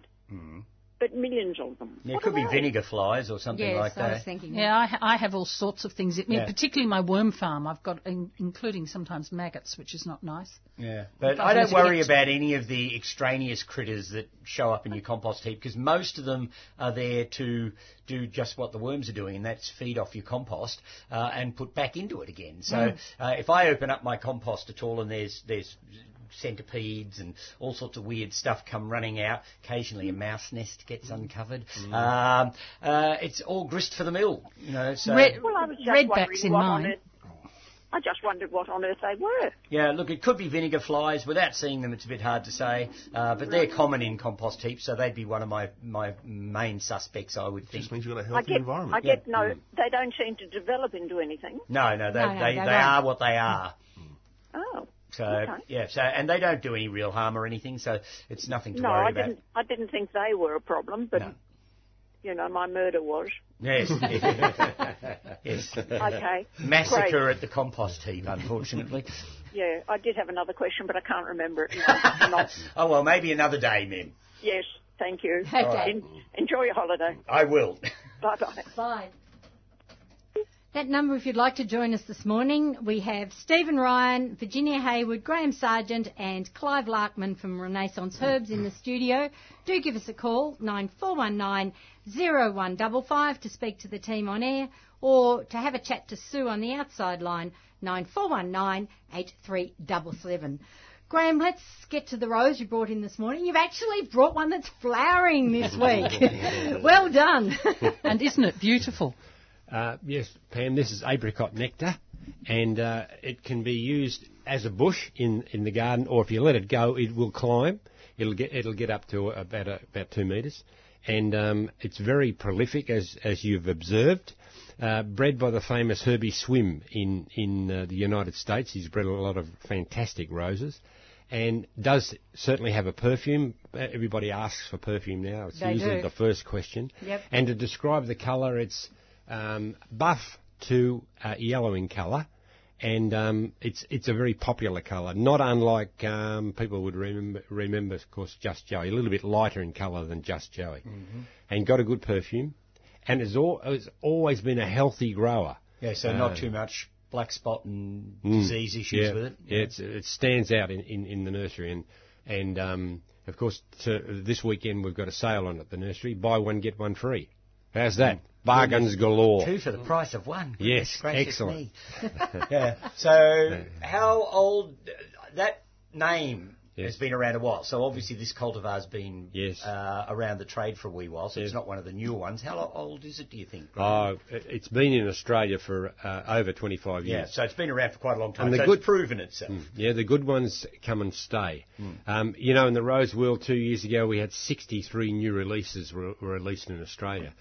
but millions of them. Yeah, it What could be they? vinegar flies or something Yes, like I was that. thinking. Yeah, I, ha- I have all sorts of things. I mean, Yeah. particularly my worm farm. I've got, in, including sometimes maggots, which is not nice. Yeah, but I I don't worry about any of the extraneous critters that show up in your compost heap because most of them are there to do just what the worms are doing, and that's feed off your compost uh, and put back into it again. So uh, if I open up my compost at all and there's there's centipedes and all sorts of weird stuff come running out. Occasionally a mouse nest gets uncovered. Um, uh, it's all grist for the mill, you know. So Red- Well, I was just Redbacks wondering in what mine. I just wondered what on earth they were. Yeah, look, it could be vinegar flies. Without seeing them, it's a bit hard to say. Uh, but they're common in compost heaps, so they'd be one of my, my main suspects, I would think. Just means you've got a I healthy get, environment. I get no. They don't seem to develop into anything. No, no, they, No, no, they, they they are what they are. Oh. So Okay. yeah, so and they don't do any real harm or anything, so it's nothing to No, worry I about. didn't. I didn't think they were a problem, but No. you know, my murder was. Yes, yes. Okay. Massacre Great. at the compost heap, unfortunately. Yeah, I did have another question, but I can't remember it. now. Not- oh well, maybe another day, Mim. yes, thank you. Okay. En- enjoy your holiday. I will. Bye bye bye. That number, if you'd like to join us this morning, we have Stephen Ryan, Virginia Hayward, Graham Sargent, and Clive Larkman from Renaissance Herbs in the studio. Do give us a call, 9419 0155 to speak to the team on air, or to have a chat to Sue on the outside line, 9419 8377. Graham, let's get to the rose you brought in this morning. You've actually brought one that's flowering this week. well done. And isn't it beautiful? Uh, yes, Pam, this is apricot nectar, and uh, it can be used as a bush in, in the garden, or if you let it go, it will climb. It'll get it'll get up to about a, about two metres, and um, it's very prolific, as as you've observed. Uh, bred by the famous Herbie Swim in in uh, the United States, he's bred a lot of fantastic roses, and does certainly have a perfume. Everybody asks for perfume now. It's They usually do. the first question. Yep. And to describe the colour, it's um, buff to uh, yellow in colour, and um, it's it's a very popular colour. Not unlike um, people would remember, remember, of course, Just Joey, a little bit lighter in colour than Just Joey, and got a good perfume, and has, al- has always been a healthy grower. Yeah, so Uh, not too much black spot and Mm. disease issues yeah, with it. Yeah, it's, it stands out in, in, in the nursery, and and um, of course to, this weekend we've got a sale on at the nursery: buy one get one free. How's that? Bargains galore. Two for the price of one. Yes, excellent. yeah. So, how old that name Yes. has been around a while? So obviously this cultivar's been Yes. uh, around the trade for a wee while. So Yes. it's not one of the newer ones. How old is it? Do you think? Oh, it- it's been in Australia for uh, over 25 years. yeah. So it's been around for quite a long time. And the so good- it's proven itself. Yeah, the good ones come and stay. Um, you know, in the Rose World two years ago, we had 63 new releases were released in Australia,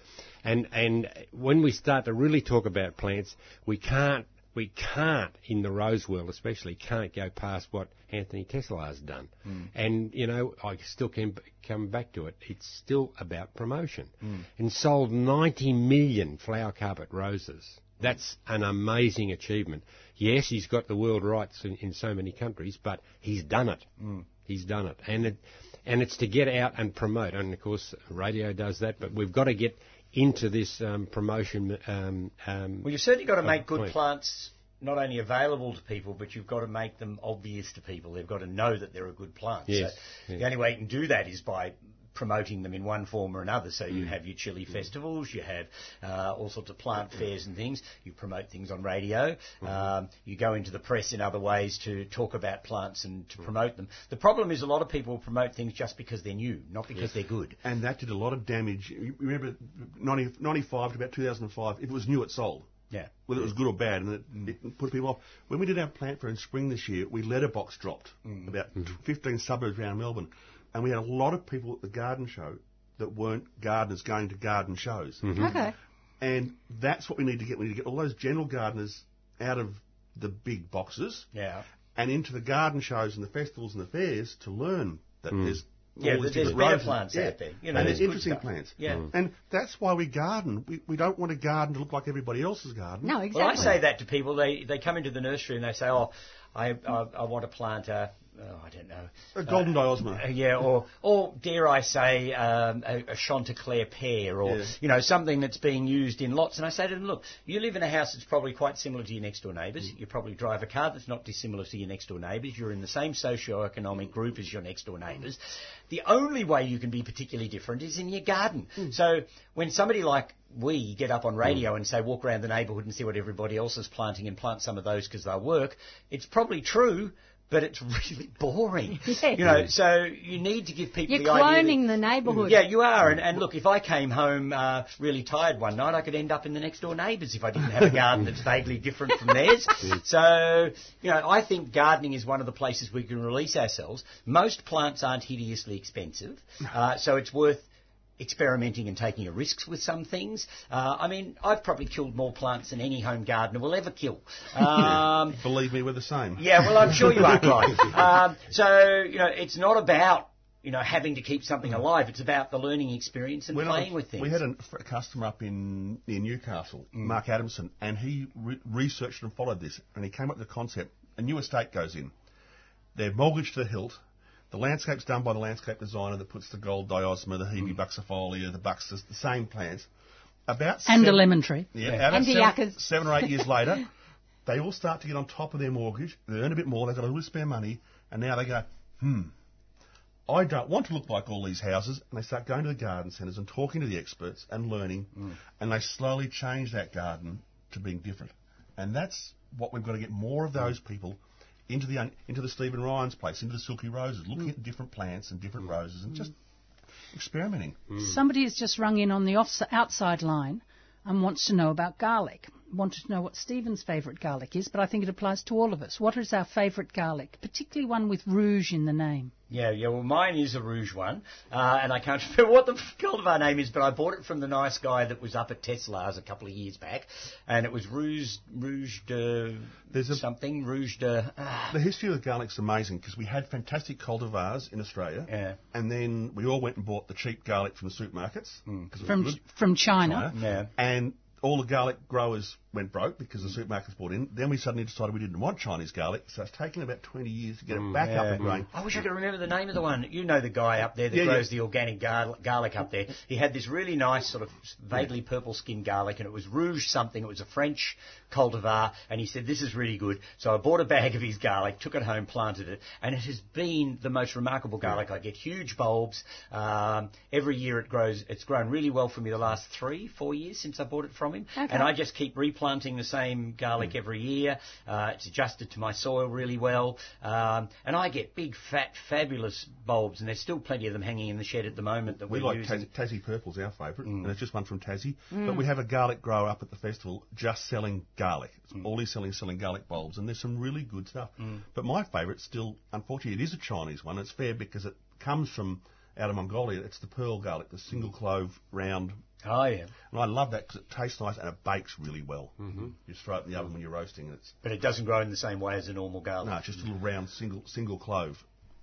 and and when we start to really talk about plants, we can't we can't in the Rose World especially can't go past what Anthony Tesselaar has done, hmm. and you know I still can come back to it. It's still about promotion, hmm. and sold 90 million flower carpet roses. That's an amazing achievement. Yes, he's got the world rights in, in so many countries, but he's done it. Hmm. He's done it, and it, and it's to get out and promote. And of course, radio does that, but we've got to get into this um, promotion. Um, um, Well, you've certainly got to make good point. plants not only available to people, but you've got to make them obvious to people. They've got to know that they're a good plant. Yes, So yes. the only way you can do that is by promoting them in one form or another. So Mm. you have your chili festivals, you have uh, all sorts of plant fairs and things. You promote things on radio. Mm-hmm. Um, you go into the press in other ways to talk about plants and to promote them. The problem is a lot of people promote things just because they're new, not because they're good. And that did a lot of damage. You remember 90, 95 to about 2005, if it was new, it sold. Yeah. Whether it was good or bad, and it, it put people off. When we did our plant fair in spring this year, we letterbox dropped about 15 suburbs around Melbourne, and we had a lot of people at the garden show that weren't gardeners going to garden shows. Okay. And that's what we need to get. We need to get all those general gardeners out of the big boxes Yeah. and into the garden shows and the festivals and the fairs to learn that there's Yeah, all these there's different better roses. plants yeah. out there. You know, and there's there's interesting stuff. plants. Yeah. Mm. And that's why we garden. We, we don't want a garden to look like everybody else's garden. No, exactly. Well, I say that to people. They they come into the nursery and they say, "Oh, I I, I want to plant a." Oh, I don't know. A golden. Uh, yeah, or or dare I say um, a, a Chanticleer pear, or Yeah. you know something that's being used in lots. And I say to them, look, you live in a house that's probably quite similar to your next door neighbours. Mm. You probably drive a car that's not dissimilar to your next door neighbours. You're in the same socio-economic group as your next door neighbours. The only way you can be particularly different is in your garden. Mm. So when somebody like we get up on radio and say walk around the neighbourhood and see what everybody else is planting and plant some of those because they'll work, it's probably true. But it's really boring, Yeah. you know. So you need to give people You're the idea. that- cloning the neighbourhood. yeah, you are. And, and look, if I came home uh, really tired one night, I could end up in the next door neighbours if I didn't have a garden that's vaguely different from theirs. So, you know, I think gardening is one of the places we can release ourselves. Most plants aren't hideously expensive, uh, so it's worth experimenting and taking risks with some things. Uh, I mean, I've probably killed more plants than any home gardener will ever kill. Um, Believe me, we're the same. yeah, well, I'm sure you are, Clive. Um, so, you know, it's not about, you know, having to keep something alive. It's about the learning experience and When I- playing with things. We had a, a customer up in near Newcastle, Mark Adamson, and he re- researched and followed this, and he came up with the concept. A new estate goes in. They're mortgaged to the hilt. The landscape's done by the landscape designer that puts the gold diosma, the hebe buxifolia, the buxus, the same plants. About And a seven- lemon tree. Yeah, about And the seven, yuccas. seven or eight years later, they all start to get on top of their mortgage. They earn a bit more. They've got a little spare money, and now they go, hmm. I don't want to look like all these houses, and they start going to the garden centres and talking to the experts and learning, and they slowly change that garden to being different. And that's what we've got to get more of those people into the into the Stephen Ryan's place, into the Silky Roses, looking mm. at different plants and different mm. roses, and mm. just experimenting. Somebody has just rung in on the off- outside line and wants to know about garlic. Wanted to know what Stephen's favourite garlic is, but I think it applies to all of us. What is our favourite garlic, particularly one with rouge in the name? Yeah, yeah. Well, mine is a rouge one, uh, and I can't remember what the cultivar name is, but I bought it from the nice guy that was up at Tesselaar's a couple of years back, and it was rouge, rouge de There's a- something, rouge de. ah, The history of the garlic's amazing because we had fantastic cultivars in Australia, Yeah. and then we all went and bought the cheap garlic from the supermarkets 'cause it was From from China. China. Yeah. And all the garlic growers went broke because the supermarkets bought in. Then we suddenly decided we didn't want Chinese garlic, so it's taken about 20 years to get it back up and growing. I wish I could remember the name of the one. You know the guy up there that Yeah, yeah. grows the organic gar- garlic up there. He had this really nice sort of vaguely purple skinned garlic, and it was rouge something. It was a French cultivar, and he said this is really good. So I bought a bag of his garlic, took it home, planted it, and it has been the most remarkable garlic. I get huge bulbs um, every year. It grows. It's grown really well for me the last three, four years since I bought it from him, Okay. and I just keep replanting the same garlic every year. Uh, it's adjusted to my soil really well, um, and I get big, fat, fabulous bulbs, and there's still plenty of them hanging in the shed at the moment that We we're like using. Tassie, Tassie Purple's our favourite, Mm. and it's just one from Tassie. But we have a garlic grower up at the festival just selling garlic. It's Mm. all he's selling, is selling garlic bulbs, and there's some really good stuff. But my favourite still, unfortunately, it is a Chinese one. It's fair because it comes from out of Mongolia. It's the pearl garlic, the single clove round. Oh yeah, And I love that because it tastes nice and it bakes really well. Mm-hmm. You just throw it in the oven when you're roasting, and it's but it doesn't grow in the same way as a normal garlic. no, it's just a little round single single clove.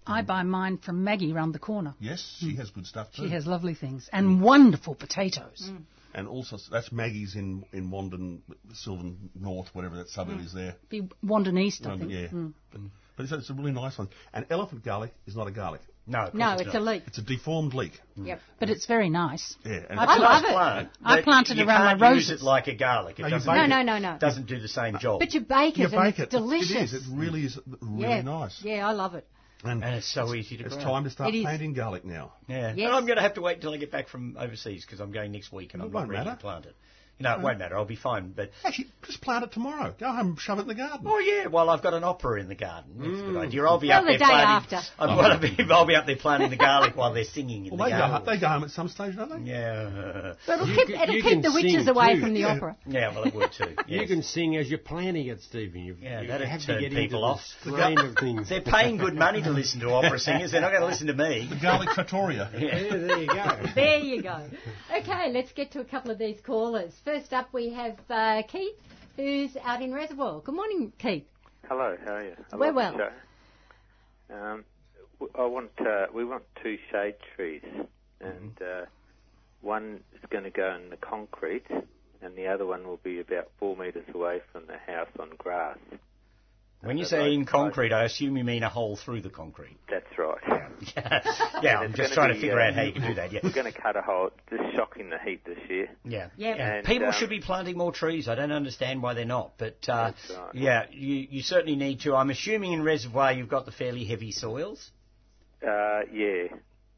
I mm. buy mine from Maggie round the corner. Yes, she mm. has good stuff too. She has lovely things and mm. wonderful potatoes. and also that's Maggie's in in Wandin, Silvan North, whatever that suburb is there. Be Wandin East, I Um, think. yeah, but, but it's, it's a really nice one. And elephant garlic is not a garlic; No, No, it's it's a leek. it's a deformed leek. Mm. Yep. But it's very nice. Yeah, and I it's- It's a love nice it. plant, I but planted you around my can't use roses. it like a garlic. It oh, No, you doesn't, bake No, it. no, no, no. doesn't do the same job. But you bake it you and bake it's it. delicious. It is. It really is really yeah. nice. Yeah, I love it. And, and it's so easy to do. it's grow. time to start planting garlic now. Yeah, Yes. and I'm going to have to wait until I get back from overseas because I'm going next week and It I'm not won't ready matter. to plant it. You know, it won't matter. I'll be fine. But Actually, just plant it tomorrow. Go home, shove it in the garden. oh yeah, well I've got an opera in the garden. That's a good Mm. idea. I'll be Well, up the there day planting. after. I'm gonna be, I'll be up there planting the garlic while they're singing in Well, they the go, garden. home, they go home at some stage, don't they? Yeah, But it'll You keep, can- it'll you keep can the witches sing away too. from the Yeah. opera. yeah. Well, it would too. You Yes. can sing as you're planning it, Stephen. You, Yeah, you that'd have to turn get people off. the strain of things. They're paying good money to listen to opera singers. They're not going to listen to me. The garlic trattoria. Yeah, there you go. There you go. Okay, let's get to a couple of these callers. First up, we have uh, Keith, who's out in Reservoir. Good morning, Keith. Hello, how are you? I We're well. Um, I want uh, we want two shade trees, and Mm-hmm. uh, one is going to go in the concrete, and the other one will be about four metres away from the house on grass. When you That's say in concrete, I assume you mean a hole through the concrete. That's right. yeah, Yeah, yeah I'm just gonna trying to figure uh, out how you can do that. Yeah. We're going to cut a hole. Just shocking the heat this year. Yeah. Yeah. And, People um, should be planting more trees. I don't understand why they're not, but uh, That's right. yeah, you, you certainly need to. I'm assuming in reservoir you've got the fairly heavy soils. Uh, yeah,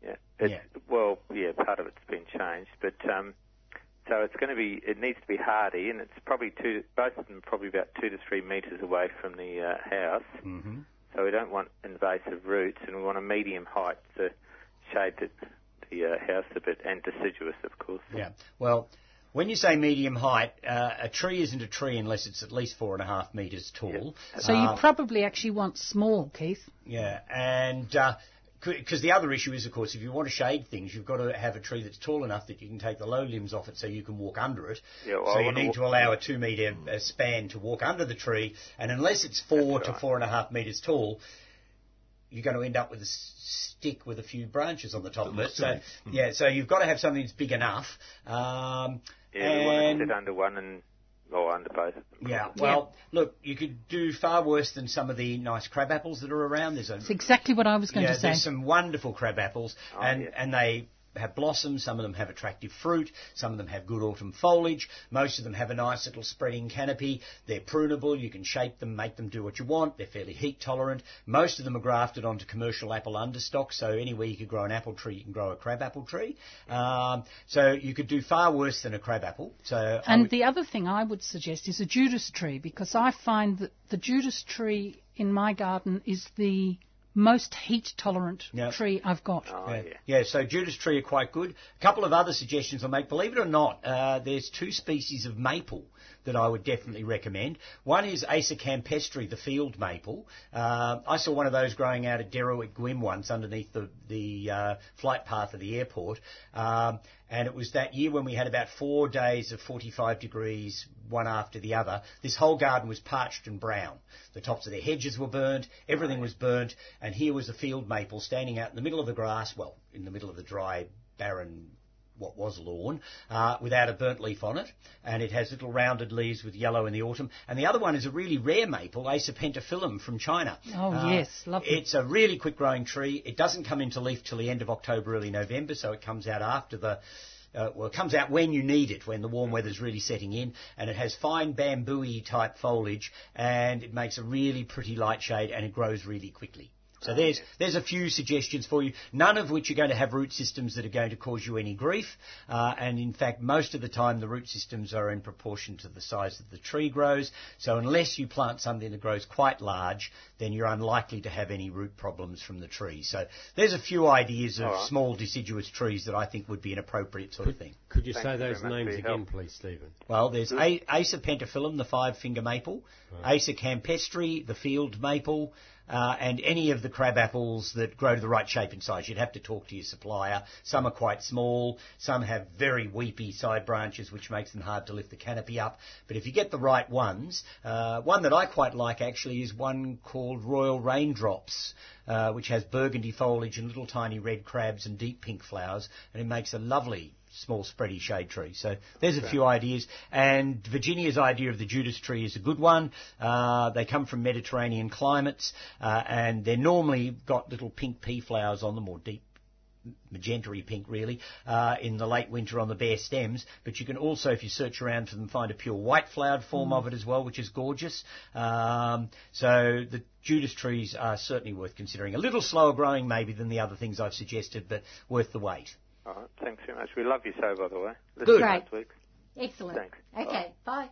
yeah. It, Yeah. Well, yeah, part of it's been changed, but um, so it's going to be. It needs to be hardy, and it's probably two. Both of them probably about two to three metres away from the uh, house. Mm-hmm. So we don't want invasive roots, and we want a medium height to shade the, the uh, house a bit, and deciduous, of course. Yeah. Well, when you say medium height, uh, a tree isn't a tree unless it's at least four and a half metres tall. So you Uh, probably actually want small, Keith. Yeah, and because the other issue is, of course, if you want to shade things, you've got to have a tree that's tall enough that you can take the low limbs off it so you can walk under it. Yeah, well, so I you need to allow a two metre uh, span to walk under the tree, and unless it's four That's to right. four and a half metres tall, you're going to end up with a stick with a few branches on the top of it. So yeah, so you've got to have something that's big enough. Um, Yeah, and to sit under one and or under both. of them. yeah, well, look, you could do far worse than some of the nice crab apples that are around. There's a It's exactly what I was going yeah, to say. there's some wonderful crab apples, Oh, and yeah. and they have blossoms. Some of them have attractive fruit. Some of them have good autumn foliage. Most of them have a nice little spreading canopy. They're prunable. You can shape them, make them do what you want. They're fairly heat tolerant. Most of them are grafted onto commercial apple understock. So anywhere you could grow an apple tree, you can grow a crab apple tree. Um, so you could do far worse than a crab apple. So And would- the other thing I would suggest is a Judas tree because I find that the Judas tree in my garden is the most heat tolerant Yeah. tree I've got. Oh, Yeah. yeah. yeah, so Judas tree are quite good. A couple of other suggestions I'll make. Believe it or not, uh, there's two species of maple that I would definitely recommend. One is Acer campestre, the field maple. Uh, I saw one of those growing out at Derowick Gwym once underneath the, the uh, flight path of the airport. Um, and it was that year when we had about four days of 45 degrees, one after the other. This whole garden was parched and brown. The tops of the hedges were burnt, everything was burnt, and here was the field maple standing out in the middle of the grass, well, in the middle of the dry, barren what was lawn, uh, without a burnt leaf on it, and it has little rounded leaves with yellow in the autumn. And the other one is a really rare maple, Acer pentaphyllum from China. Oh, Uh, yes, lovely. It's a really quick growing tree. It doesn't come into leaf till the end of October, early November, so it comes out after the. Uh, well, it comes out when you need it, when the warm weather's really setting in, and it has fine bamboo type foliage, and it makes a really pretty light shade, and it grows really quickly. So there's there's a few suggestions for you, none of which are going to have root systems that are going to cause you any grief, uh, and in fact most of the time the root systems are in proportion to the size that the tree grows. So unless you plant something that grows quite large, then you're unlikely to have any root problems from the tree. So there's a few ideas of All right. small deciduous trees that I think would be an appropriate sort of thing. Could you Thank say you those very much for names again, help. please, Stephen? Well, there's A- Acer pentaphyllum, the five-finger maple, Acer campestre, the field maple, uh, and any of the crab apples that grow to the right shape and size. You'd have to talk to your supplier. Some are quite small, some have very weepy side branches, which makes them hard to lift the canopy up. But if you get the right ones, uh, one that I quite like actually is one called Royal Raindrops, uh, which has burgundy foliage and little tiny red crabs and deep pink flowers, and it makes a lovely small spready shade tree. So there's a few ideas. And Virginia's idea of the Judas tree is a good one. Uh, they come from Mediterranean climates, uh, and they're normally got little pink pea flowers on them or deep magenta pink really, uh, in the late winter on the bare stems. But you can also, if you search around for them, find a pure white flowered form of it as well, which is gorgeous. Um, so the Judas trees are certainly worth considering. A little slower growing maybe than the other things I've suggested, but worth the wait. All right, thanks very much. We love your show, by the way. Listened Good. Last Great. week. Excellent. Thanks. Okay, bye.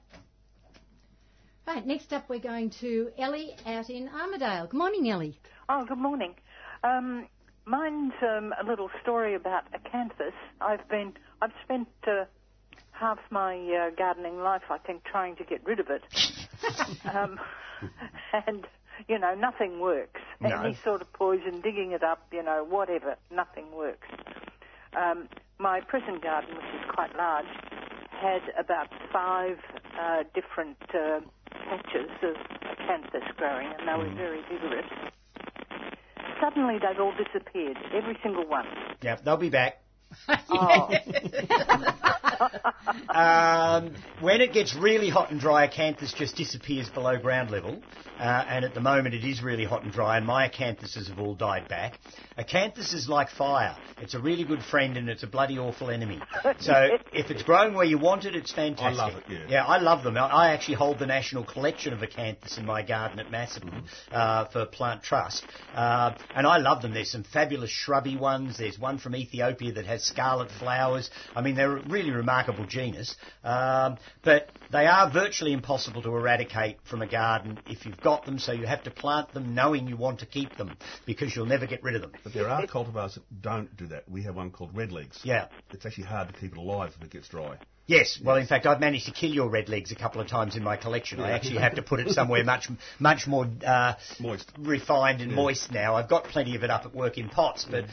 Right, next up we're going to Ellie out in Armadale. Good morning, Ellie. Oh, good morning. Um, mine's um, a little story about acanthus. I've been, I've spent uh, half my uh, gardening life, I think, trying to get rid of it, um, and you know, nothing works. No. Any sort of poison, digging it up, you know, whatever, nothing works. Um, my prison garden, which is quite large, had about five uh, different uh, patches of acanthus growing, and they Mm. were very vigorous. Suddenly, they've all disappeared, every single one. Yeah, they'll be back. Oh, Um, when it gets really hot and dry, acanthus just disappears below ground level. Uh, and at the moment it is really hot and dry, and my acanthuses have all died back. Acanthus is like fire. It's a really good friend and it's a bloody awful enemy. So if it's growing where you want it, it's fantastic. I love it, yeah. Yeah, I love them. I- I actually hold the national collection of acanthus in my garden at Macedon uh, for Plant Trust. Uh, and I love them. There's some fabulous shrubby ones. There's one from Ethiopia that has scarlet flowers. I mean, they're a really remarkable genus. Um, but they are virtually impossible to eradicate from a garden if you've got them, so you have to plant them knowing you want to keep them because you'll never get rid of them. But there are cultivars that don't do that. We have one called Redlegs. Yeah. It's actually hard to keep it alive if it gets dry. Yes, well, in fact, I've managed to kill your red legs a couple of times in my collection. I actually have to put it somewhere much, much more uh, Moist. refined and moist now. I've got plenty of it up at work in pots, but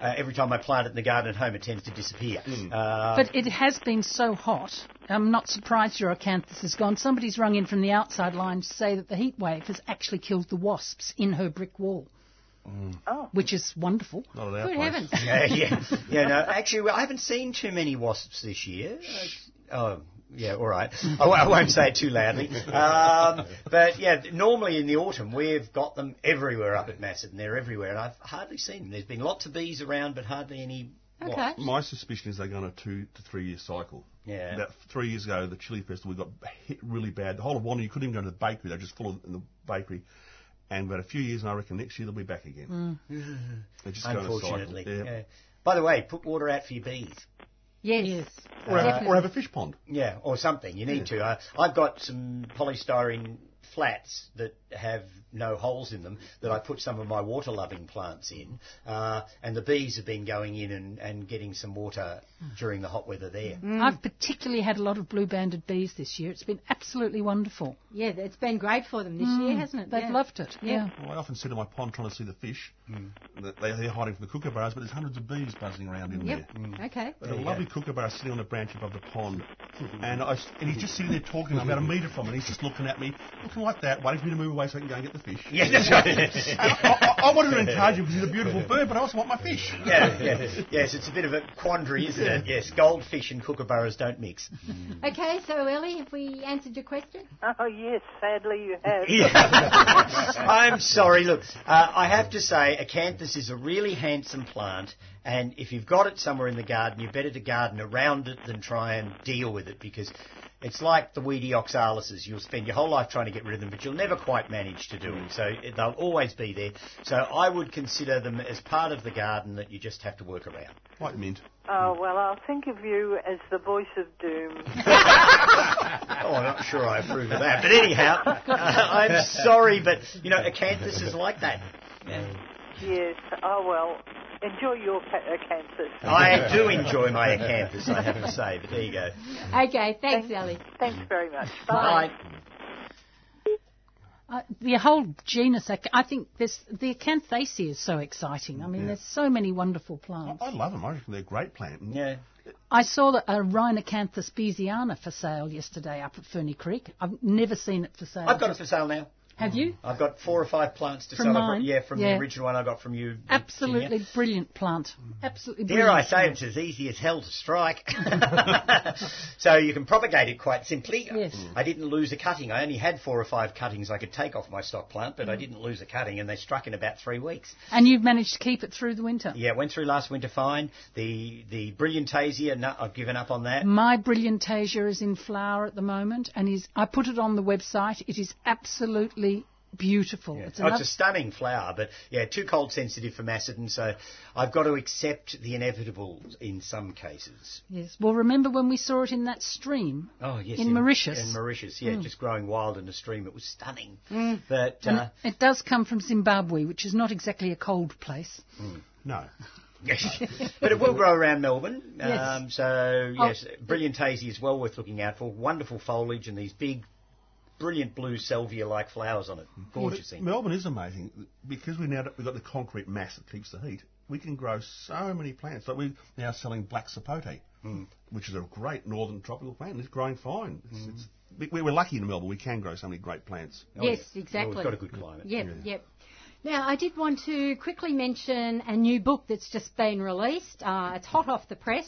uh, every time I plant it in the garden at home, it tends to disappear. Uh, But it has been so hot. I'm not surprised your acanthus is gone. Somebody's rung in from the outside line to say that the heat wave has actually killed the wasps in her brick wall. Oh. Which is wonderful. Not Good place. heavens. yeah, yeah, yeah. No, actually, I haven't seen too many wasps this year. Uh, oh. Yeah, all right. I won't say it too loudly. Um, but yeah, normally in the autumn we've got them everywhere up at Macedon. They're everywhere, and I've hardly seen them. There's been lots of bees around, but hardly any. Okay. wasps. My suspicion is they go on a two to three year cycle. Yeah. About three years ago, the chili festival, we got hit really bad. The whole of Wandin, you couldn't even go to the bakery. They were just full of in the bakery. And about a few years, and I reckon next year they'll be back again. They just go on a cycle. Unfortunately. Yeah. Yeah. By the way, put water out for your bees. Yes. Or, have, Definitely. or have a fish pond. Yeah, or something. You need to. Uh, I've got some polystyrene flats that have no holes in them that I put some of my water loving plants in, uh, and the bees have been going in and, and getting some water during the hot weather there. Mm. I've particularly had a lot of blue banded bees this year. It's been absolutely wonderful. Yeah, it's been great for them this mm. year, hasn't it? They've Yeah. loved it. Yeah. Well, I often sit in my pond trying to see the fish. Mm. That they, they're hiding from the kookaburras, but there's hundreds of bees buzzing around in Yep. there. Okay. But a you lovely kookaburra sitting on a branch above the pond, mm-hmm. and I s and he's just sitting there talking about a metre from it. He's just looking at me, looking like that, waiting for me to move away so I can go and get the fish. Yes, that's right. And I, I, I wanted to encourage him because he's a beautiful bird, but I also want my fish. yeah, yeah. Yes, it's a bit of a quandary, isn't it? Yes, goldfish and kookaburras don't mix. Okay, so Ellie, have we answered your question? oh yes, sadly you have. Yeah. I'm sorry. Look, uh, I have to say, acanthus is a really handsome plant, and if you've got it somewhere in the garden, you're better to garden around it than try and deal with it because it's like the weedy oxalises. You'll spend your whole life trying to get rid of them, but you'll never quite manage to do it. So they'll always be there. So I would consider them as part of the garden that you just have to work around. Like mint. Oh well, I'll think of you as the voice of doom. Oh, I'm not sure I approve of that. But anyhow, uh, I'm sorry, but, you know, acanthus is like that. Yes. Oh well. Enjoy your ca- acanthus. I do enjoy my acanthus, I have to say, but there you go. Okay, thanks, Ellie. Thanks very much. Bye. Bye. Uh, the whole genus, I think this, the acanthaceae is so exciting. I mean, there's so many wonderful plants. I love them. I reckon they're a great plant. Yeah. I saw a Rhinacanthus beesiana for sale yesterday up at Ferny Creek. I've never seen it for sale. I've got it for sale now. Have you? I've got four or five plants to From sell. mine? Yeah, from Yeah. the original one I got from you. Absolutely Virginia. brilliant plant. Absolutely Dare brilliant. I say it's as easy as hell to strike. so you can propagate it quite simply. Yes. I didn't lose a cutting. I only had four or five cuttings I could take off my stock plant, but I Mm. didn't lose a cutting, and they struck in about three weeks. And you've managed to keep it through the winter. Yeah, went through last winter fine. The the brillantaisia, no, I've given up on that. My brillantaisia is in flower at the moment, and is I put it on the website. It is absolutely beautiful. Yeah. It's Oh, it's a stunning flower, but yeah, too cold sensitive for Macedon, so I've got to accept the inevitable in some cases. yes. Well, remember when we saw it in that stream? Oh yes, In Mauritius. In Mauritius, yeah, just growing wild in a stream. It was stunning. Mm. But uh, it does come from Zimbabwe, which is not exactly a cold place. No. yes, but it will grow around Melbourne. Yes. Um, so yes, Oh. brillantaisia is well worth looking out for. Wonderful foliage and these big, brilliant blue salvia-like flowers on it. Gorgeous thing. Melbourne is amazing because we now we've got the concrete mass that keeps the heat. we can grow so many plants. Like we're now selling black sapote, Hmm. which is a great northern tropical plant, and it's growing fine. It's, it's, we, we're lucky in Melbourne. We can grow so many great plants. yes, yeah. exactly. Well, we've got a good climate. Yep, yep. Now, I did want to quickly mention a new book that's just been released. Uh, it's hot off the press.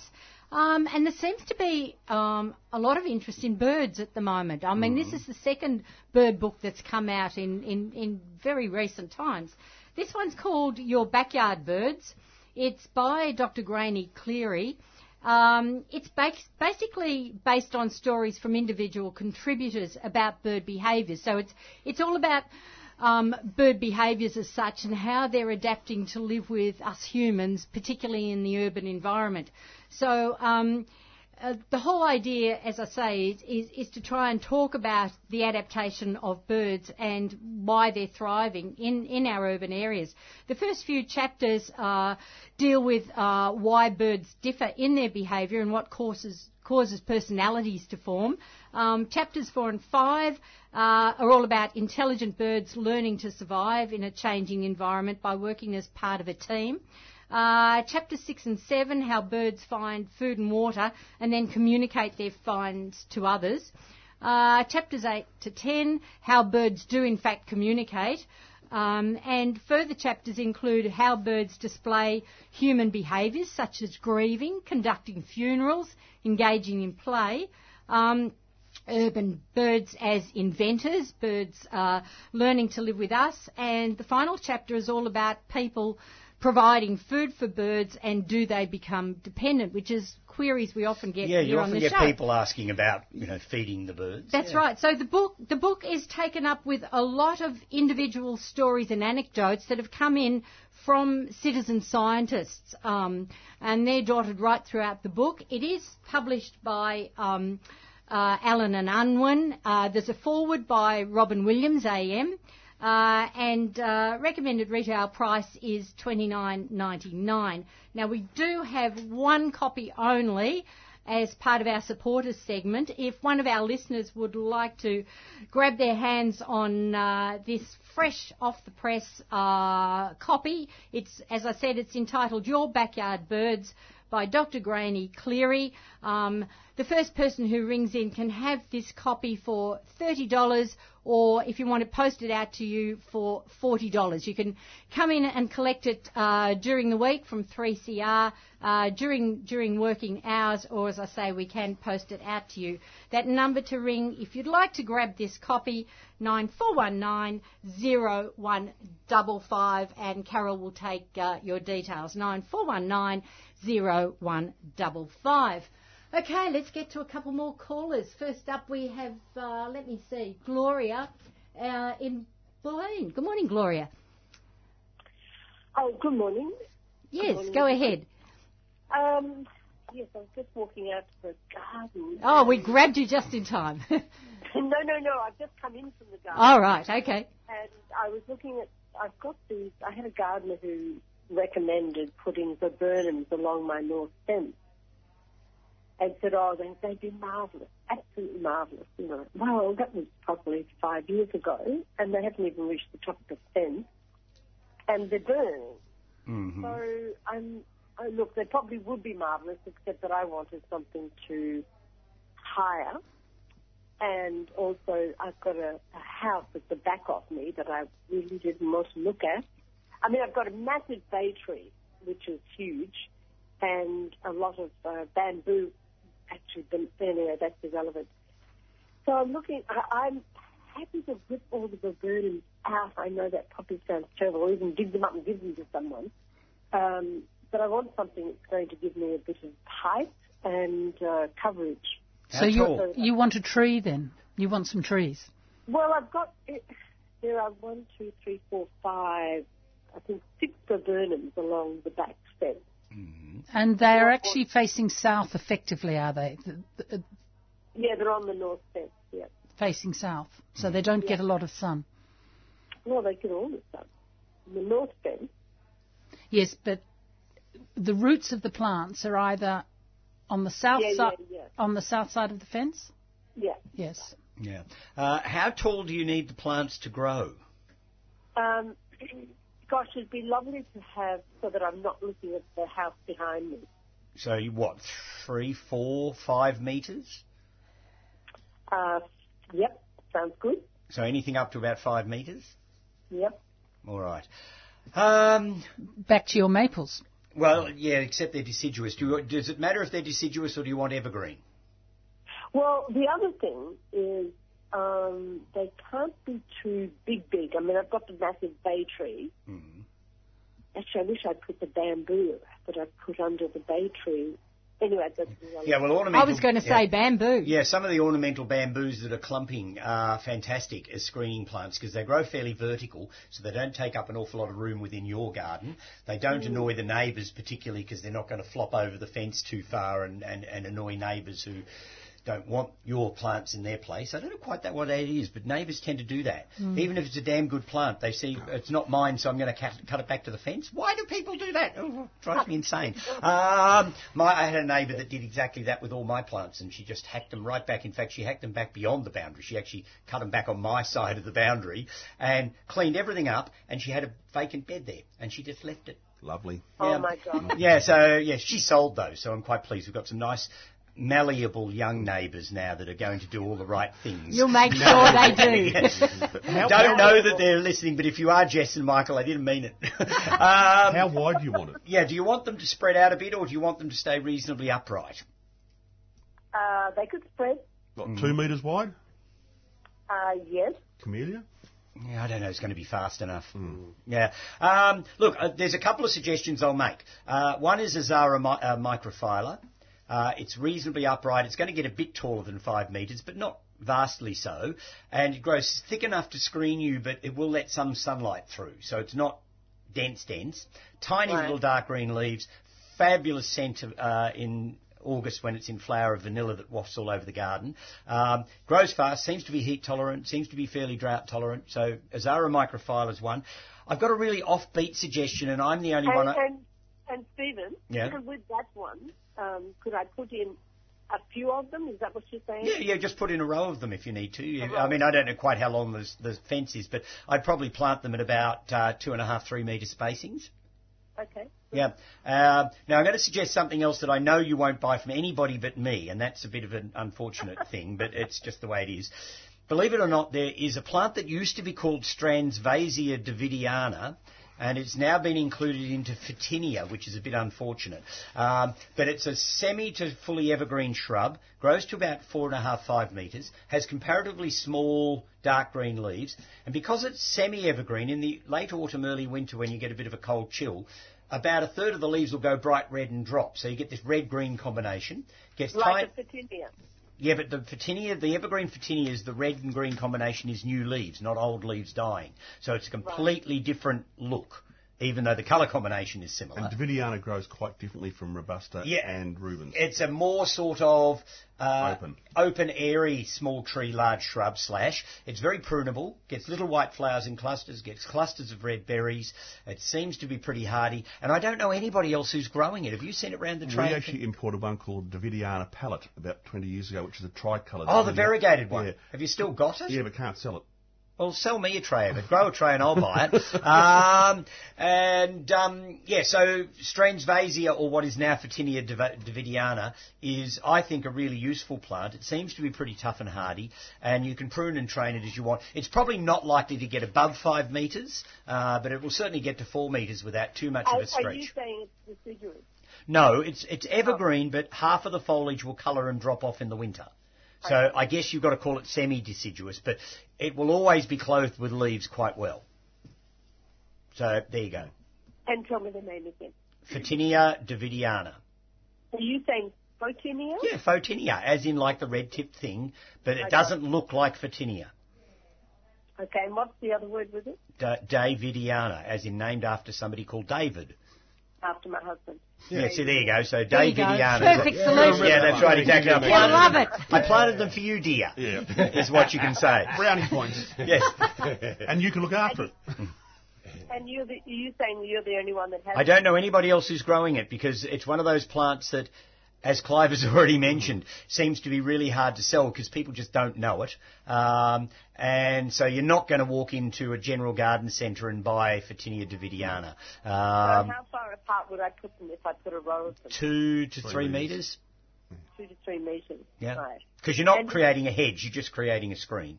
Um, and there seems to be um, a lot of interest in birds at the moment. I mean, this is the second bird book that's come out in, in, in very recent times. This one's called Your Backyard Birds. It's by Dr. Gráinne Cleary. Um, it's ba- basically based on stories from individual contributors about bird behaviours. So it's it's all about um, bird behaviours as such and how they're adapting to live with us humans, particularly in the urban environment. So um, uh, the whole idea, as I say, is, is, is to try and talk about the adaptation of birds and why they're thriving in, in our urban areas. The first few chapters uh, deal with uh, why birds differ in their behaviour and what causes causes personalities to form. Um, chapters four and five uh, are all about intelligent birds learning to survive in a changing environment by working as part of a team. Uh, chapter 6 and 7, how birds find food and water and then communicate their finds to others. Uh, chapters 8 to 10, how birds do in fact communicate. Um, and further chapters include how birds display human behaviours such as grieving, conducting funerals, engaging in play. Um, urban birds as inventors, birds uh, learning to live with us, and the final chapter is all about people providing food for birds and do they become dependent, which is queries we often get Yeah, here you on often the get show. people asking about, you know, feeding the birds. That's Yeah. right. So the book the book is taken up with a lot of individual stories and anecdotes that have come in from citizen scientists, um, and they're dotted right throughout the book. It is published by. Um, uh, Allen and Unwin. Uh, there's a foreword by Robyn Williams, AM, uh, and uh, recommended retail price is twenty nine ninety nine. Now we do have one copy only as part of our supporters segment. If one of our listeners would like to grab their hands on uh, this fresh off the press uh, copy, it's as I said, it's entitled Your Backyard Birds by Dr. Gráinne Cleary. Um, the first person who rings in can have this copy for $30 or if you want to post it out to you for $40. You can come in and collect it uh, during the week from 3CR uh, during, during working hours or as I say we can post it out to you. That number to ring if you'd like to grab this copy 9419 0155 and Carol will take uh, your details 9419 0155. Okay, let's get to a couple more callers. First up, we have, uh, let me see, Gloria uh, in Bulleen. Good morning, Gloria. Oh, good morning. Yes, morning. go ahead. Um, yes, I was just walking out to the garden. Oh, we grabbed you just in time. no, no, no. I've just come in from the garden. All right, okay. And I was looking at. I've got these. I had a gardener who recommended putting viburnums along my north fence, and said, "Oh, they, they'd be marvellous, absolutely marvellous." You know, well, that was probably five years ago, and they haven't even reached the top of the fence, and they're burned. Mhm. So I'm. Oh, look, they probably would be marvellous, except that I wanted something to hire. And also, I've got a, a house at the back of me that I really didn't want to look at. I mean, I've got a massive bay tree, which is huge, and a lot of uh, bamboo. Actually, but anyway, that's irrelevant. So I'm looking. I, I'm happy to rip all the viburnums out. I know that probably sounds terrible, or even dig them up and give them to someone. Um, but I want something that's going to give me a bit of height and uh, coverage. So you you want a tree then? You want some trees? Well, I've got it, there are one, two, three, four, five, I think six viburnums along the back fence. And they are actually facing south effectively, are they? The- the- Yeah, they're on the north fence. Yeah. facing south, so they don't get a lot of sun. Well, they get all the sun. The north fence. Yes, but the roots of the plants are either on the south Yeah, side yeah, yeah. on the south side of the fence. Yeah. Yes. Yeah. Uh, how tall do you need the plants to grow? Um, gosh, it'd be lovely to have so that I'm not looking at the house behind me. So you what? Three, four, five meters. Uh, yep, sounds good. So anything up to about five meters. Yep. All right. Um, Back to your maples. well, yeah, except they're deciduous. Do you, does it matter if they're deciduous or do you want evergreen? Well, the other thing is um, they can't be too big, big. I mean, I've got the massive bay tree. Mm. Actually, I wish I'd put the bamboo that I put under the bay tree. Anyway, that's Yeah, well, ornamental. I was going to say yeah. bamboo. Yeah, some of the ornamental bamboos that are clumping are fantastic as screening plants because they grow fairly vertical, so they don't take up an awful lot of room within your garden. They don't annoy the neighbours particularly because they're not going to flop over the fence too far and, and, and annoy neighbours who don't want your plants in their place. I don't know quite that what that is, but neighbours tend to do that. Even if it's a damn good plant, they see it's not mine, so I'm going to cut, cut it back to the fence. Why do people do that? Oh, it drives me insane. Um, my, I had a neighbour that did exactly that with all my plants, and she just hacked them right back. In fact, she hacked them back beyond the boundary. She actually cut them back on my side of the boundary and cleaned everything up, and she had a vacant bed there, and she just left it. Lovely. Oh my god. Yeah, so yeah, she sold those, so I'm quite pleased. We've got some nice malleable young neighbours now that are going to do all the right things. You'll make sure they do. Don't know that they're listening, but if you are Jess and Michael, I didn't mean it. um, How wide do you want it? yeah, do you want them to spread out a bit, or do you want them to stay reasonably upright? Uh, they could spread. What, Mm. two metres wide? Uh, yes. Camellia? Yeah, I don't know. It's going to be fast enough. Yeah. Um, look, uh, there's a couple of suggestions I'll make. Uh, one is Azara mi- uh, microphylla. Uh, it's reasonably upright. It's going to get a bit taller than five metres, but not vastly so. And it grows thick enough to screen you, but it will let some sunlight through. So it's not dense, dense. Tiny Right. little dark green leaves. Fabulous scent of, uh, in August when it's in flower of vanilla that wafts all over the garden. Um, grows fast, seems to be heat tolerant, seems to be fairly drought tolerant. So Azara microphylla is one. I've got a really offbeat suggestion, and I'm the only And, one. I- and, and Stephen, Yeah. with that one, um, could I put in a few of them? Is that what you're saying? Yeah, yeah, just put in a row of them if you need to. You- I mean, I don't know quite how long the, the fence is, but I'd probably plant them at about uh, two and a half, three metre spacings. Okay. Yeah. Uh, now I'm going to suggest something else that I know you won't buy from anybody but me, and that's a bit of an unfortunate thing, but it's just the way it is. Believe it or not, there is a plant that used to be called Stranvaesia davidiana, and it's now been included into Photinia, which is a bit unfortunate. Um, but it's a semi to fully evergreen shrub, grows to about four and a half, five metres, has comparatively small dark green leaves, and because it's semi-evergreen, in the late autumn, early winter, when you get a bit of a cold chill, about a third of the leaves will go bright red and drop. So you get this red-green combination. Gets Like a Photinia. Yeah, but the Photinia, the evergreen Photinia is the red and green combination is new leaves, not old leaves dying. So it's a completely different look, even though the colour combination is similar. And Davidiana grows quite differently from Robusta Yeah. and Rubens. It's a more sort of uh, Open. open, airy, small tree, large shrub slash. It's very prunable. Gets little white flowers in clusters. Gets clusters of red berries. It seems to be pretty hardy. And I don't know anybody else who's growing it. Have you seen it around the we trade? actually imported one called Davidiana Palette about 20 years ago, which is a tricolour. oh, the variegated one. Yeah. Have you still got it? Yeah, but can't sell it. Well, sell me a tray of it. Grow a tray and I'll buy it. um, and um, yeah, so Stranvaesia, or what is now div- davidiana, is I think a really useful plant. It seems to be pretty tough and hardy, and you can prune and train it as you want. It's probably not likely to get above five metres, uh, but it will certainly get to four metres without too much Are, of a stretch. are you saying it's deciduous? No, it's it's evergreen, but half of the foliage will colour and drop off in the winter. So I guess you've got to call it semi-deciduous, but it will always be clothed with leaves quite well. So there you go. And tell me the name again. Photinia davidiana. Are you saying Photinia? Yeah, Photinia, as in like the red tip thing, but it Okay. doesn't look like Photinia. Okay, and what's the other word with it? Da- Davidiana, as in named after somebody called David. After my husband. Yeah, see, there you go. So There you go. Davidiana. Perfect solution. Yeah, that's right, exactly. I You'll planted love them- it. I planted them for you, dear. Yeah. Is what you can say. Brownie points. Yes. and you can look after it. And you're the, are you saying you're the only one that has I don't know anybody else who's growing it because it's one of those plants that as Clive has already mentioned, seems to be really hard to sell because people just don't know it. Um, and so you're not going to walk into a general garden centre and buy Photinia davidiana. so Um, how far apart would I put them if I put a row of them? two to Three three metres. metres. Two to three metres. Yeah. Right. Because you're not And- creating a hedge, you're just creating a screen.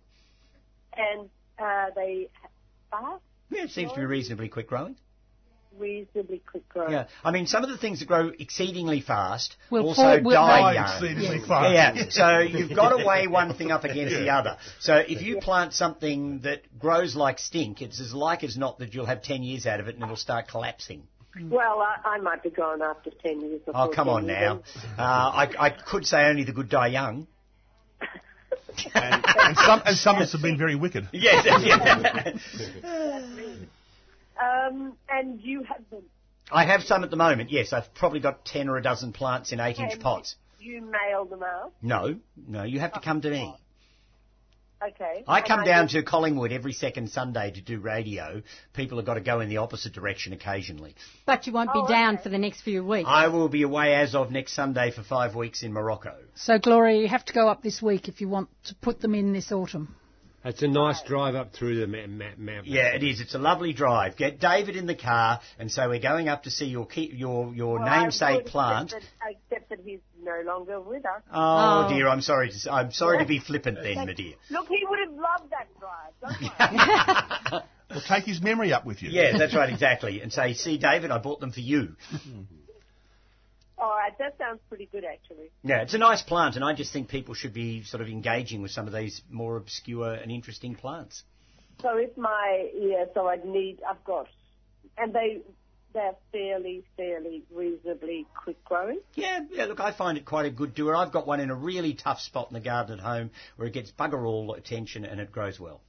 And uh, they fast, Yeah, it seems to be reasonably quick growing. Reasonably quick growing. Yeah, I mean, some of the things that grow exceedingly fast Will also fall- will- die die young. exceedingly Yeah. fast. Yeah, so you've got to weigh one thing up against the other. So if you plant something that grows like stink, it's as like as not that you'll have 10 years out of it and it'll start collapsing. Well, I, I might be gone after 10 years. Oh, come on years. now. Uh, I, I could say only the good die young. and, and some and some of us have been very wicked. Yes, yeah. Um, and you have them. I have some at the moment, yes. I've probably got 10 or a dozen plants in 8 inch And pots. You mail them out. No, no, you have to come to me. Okay. I And come down do- to Collingwood every second Sunday to do radio. People have got to go in the opposite direction occasionally. But you won't be Oh, down okay. for the next few weeks. I will be away as of next Sunday for five weeks in Morocco. So, Gloria, you have to go up this week if you want to put them in this autumn. It's a nice drive up through the ma- ma- mountain. Yeah, it is. It's a lovely drive. Get David in the car, and so we're going up to see your key, your your well, namesake would, plant. Except that, except that he's no longer with us. Oh, Oh. dear, I'm sorry. To, s- I'm sorry to be flippant then, my dear. Look, he would have loved that drive. Don't worry. Well, take his memory up with you. yeah, that's right, exactly. And say, see, David, I bought them for you. All right, that sounds pretty good, actually. Yeah, it's a nice plant, and I just think people should be sort of engaging with some of these more obscure and interesting plants. So if my yeah, so I'd need I've got, and they they're fairly fairly reasonably quick growing. Yeah, yeah, look, I find it quite a good doer. I've got one in a really tough spot in the garden at home where it gets bugger all attention and it grows well.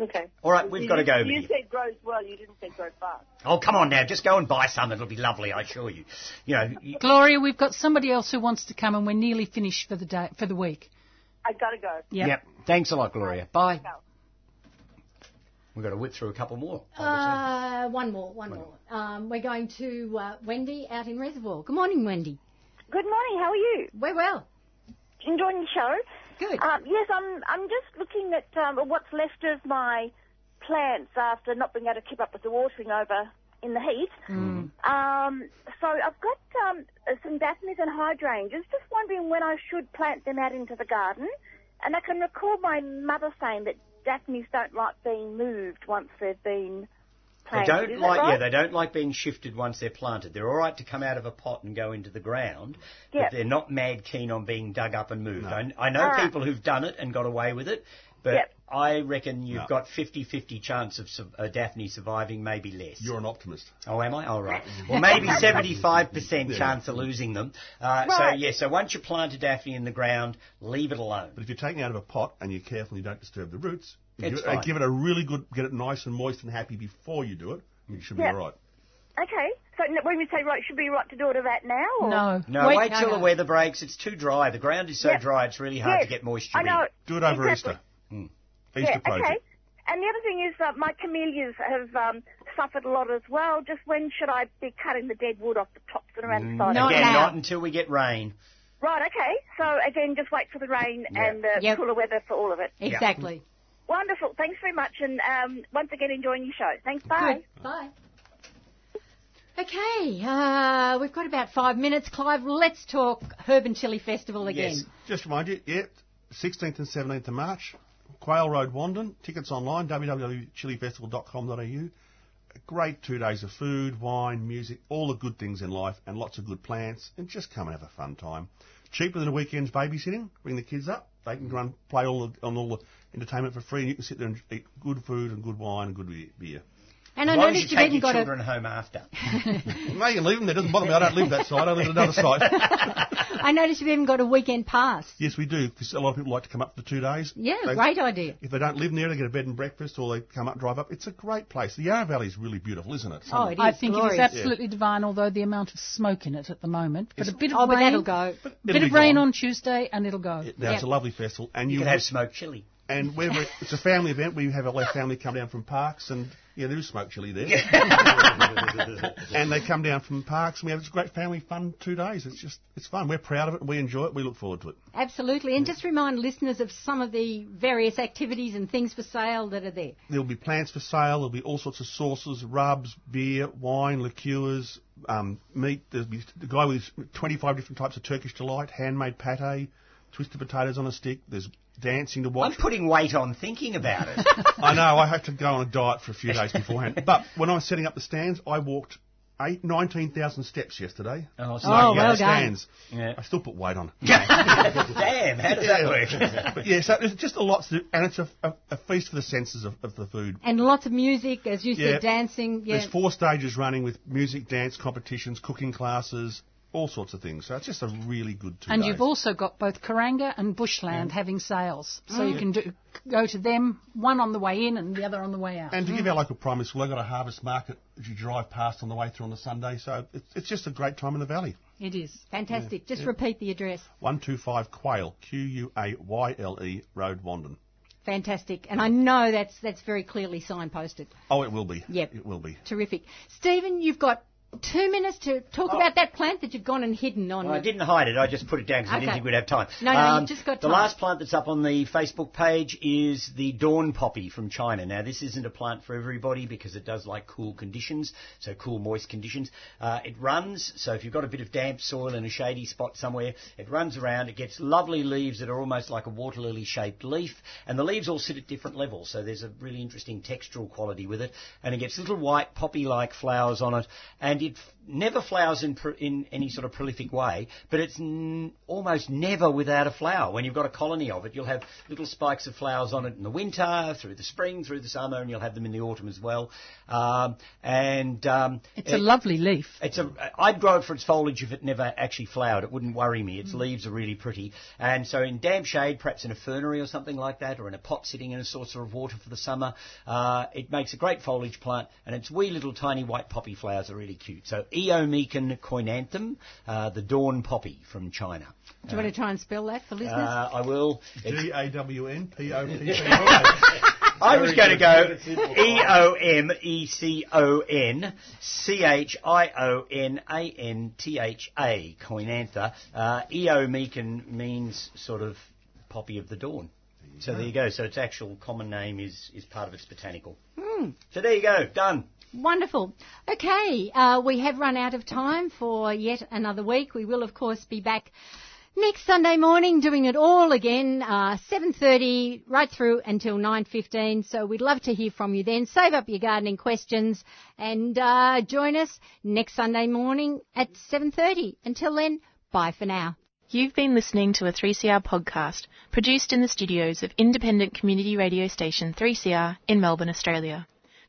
Okay. All right, we've You- got to go, You Minnie. said grows well. You didn't say grow fast. Oh, come on now, just go and buy some. It'll be lovely, I assure you. You know, y- Gloria, we've got somebody else who wants to come, and we're nearly finished for the day for the week. I gotta go. Yep. yep. Thanks a lot, Gloria. Bye. Go. We've got to whip through a couple more. Uh, one more, one more. Um, we're going to uh, Wendy out in Reservoir. Good morning, Wendy. Good morning. How are you? We're well. Enjoying the show? Good. Um, yes, I'm. I'm just looking at um, what's left of my plants after not being able to keep up with the watering over in the heat. Mm. Um, so I've got um, some daphnes and hydrangeas. Just wondering when I should plant them out into the garden. And I can recall my mother saying that daphnes don't like being moved once they've been They don't Is that like, yeah, they don't like being shifted once they're planted. They're all right to come out of a pot and go into the ground, Yep. but they're not mad keen on being dug up and moved. I, I know Ah. people who've done it and got away with it, but Yep. I reckon you've No. got 50-50 chance of su- a Daphne surviving, maybe less. You're an optimist. Oh, am I? All right. Well, maybe 75% chance of losing them. Uh, So, yeah, so once you plant a Daphne in the ground, leave it alone. But if you're taking it out of a pot and you're careful and you don't disturb the roots, you It's give, it, uh, fine. give it a really good, get it nice and moist and happy before you do it. You should be Yeah. all right. Okay. So when we say right, should be right to do it about now? Or? No. No, wait, no, till no. the weather breaks. It's too dry. The ground is so Yep. dry, it's really hard Yes, to get moisture I in. Do it over Exactly. Easter. Hmm. Easter yeah, project. okay. And the other thing is that my camellias have um, suffered a lot as well. Just when should I be cutting the dead wood off the tops and around the sides? Not Again, not until we get rain. Right, okay. So again, just wait for the rain Yeah. and the Yep. cooler weather for all of it. Exactly. Wonderful. Thanks very much. And um, once again, enjoying your show. Thanks. Bye. Good. Bye. Okay, uh, we've got about five minutes. Clive, let's talk Herb and Chili Festival again. Yes. Just remind you, yeah, 16th and 17th of March, Quayle Road, Wandin. Tickets online, www.chilifestival.com.au. A Great two days of food, wine, music, all the good things in life, and lots of good plants, and just come and have a fun time. Cheaper than a weekend's babysitting. Bring the kids up. They can run, play all the, on all the entertainment for free, and you can sit there and eat good food and good wine and good beer. And I As long as noticed you you've take even your got children home after. no, you can leave them there. Doesn't bother me. I don't live that side. I live at another side. I noticed you've even got a weekend pass. yes, we do, because a lot of people like to come up for two days. Yeah, They- great idea. If they don't live near, they get a bed and breakfast, or they come up, drive up. It's a great place. The Yarra Valley is really beautiful, isn't it? Oh, it is I think glorious. it is absolutely divine, although the amount of smoke in it at the moment. But a bit of Oh, but rain, that'll go. bit It'll of be rain gone. on Tuesday, and it'll go. Now, Yep. it's a lovely festival, and You you can have smoked chili. And we're- it's a family event. We have our family come down from Parkes, and yeah, there is smoke chili there. and they come down from Parkes, and we have this great family fun two days. It's just it's fun. We're proud of it. We enjoy it. We look forward to it. Absolutely. And just remind listeners of some of the various activities and things for sale that are there. There'll be plants for sale. There'll be all sorts of sauces, rubs, beer, wine, liqueurs, um, meat. There'll be the guy with 25 different types of Turkish delight, handmade pate, twisted potatoes on a stick. There's dancing to watch. I'm putting weight on thinking about it. I know. I had to go on a diet for a few days beforehand. But when I was setting up the stands, I walked eight, 19,000 steps yesterday. Oh, so- Oh, well done. stands. Yeah. I still put weight on. Damn, how does that work? but yeah, so there's just a lot to do, and it's a, a, a feast for the senses of, of the food. And lots of music, as you Yeah. said, dancing. Yeah. There's four stages running with music, dance competitions, cooking classes, all sorts of things. So it's just a really good two And days. you've also got both Kuranga and Bushland having sales, so mm. you can do, go to them, one on the way in and the other on the way out. and to give our mm. local primary school, they've got a harvest market as you drive past on the way through on the Sunday. So it's, it's just a great time in the valley. It is. Fantastic. Just repeat the address. 125 Quayle, Q-U-A-Y-L-E, Road, Wandin. Fantastic. And I know that's that's very clearly signposted. Oh, it will be. Yep. It will be. Terrific. Stephen, you've got two minutes to talk about that plant that you've gone and hidden on. Well, I didn't hide it. I just put it down because I didn't think we'd have time. Um, No, no, you've just got The last plant that's up on the Facebook page is the dawn poppy from China. Now, this isn't a plant for everybody because it does like cool conditions, so cool, moist conditions. Uh, it runs, so if you've got a bit of damp soil in a shady spot somewhere, it runs around. It gets lovely leaves that are almost like a water lily shaped leaf, and the leaves all sit at different levels, so there's a really interesting textural quality with it. And it gets little white poppy like flowers on it, and it f- never flowers in, pr- in any sort of prolific way, but it's n- almost never without a flower. When you've got a colony of it, you'll have little spikes of flowers on it in the winter, through the spring, through the summer, and you'll have them in the autumn as well. Um, and um, It's a lovely leaf. it's a. I'd grow it for its foliage if it never actually flowered. It wouldn't worry me. Mm. Its leaves are really pretty, and so in damp shade, perhaps in a fernery or something like that, or in a pot sitting in a saucer of water for the summer, uh, it makes a great foliage plant, and its wee little tiny white poppy flowers are really cute. So Eomecon chionantha, uh, the dawn poppy from China. Do you want to try and spell that for listeners? Uh, I will. It's- D-A-W-N-P-O-P-P-Y. I was going to go E O M E C O N C H I O N A N T H A, Chionantha. Uh, Eomecon means sort of poppy of the dawn. So there you go. So its actual common name is, is part of its botanical. Hmm. So there you go. Done. Wonderful. Okay, uh, we have run out of time for yet another week. We will, of course, be back next Sunday morning doing it all again, uh, 7.30 right through until 9.15. So we'd love to hear from you then. Save up your gardening questions and uh, join us next Sunday morning at 7.30. Until then, bye for now. You've been listening to a 3CR podcast produced in the studios of independent community radio station 3CR in Melbourne, Australia.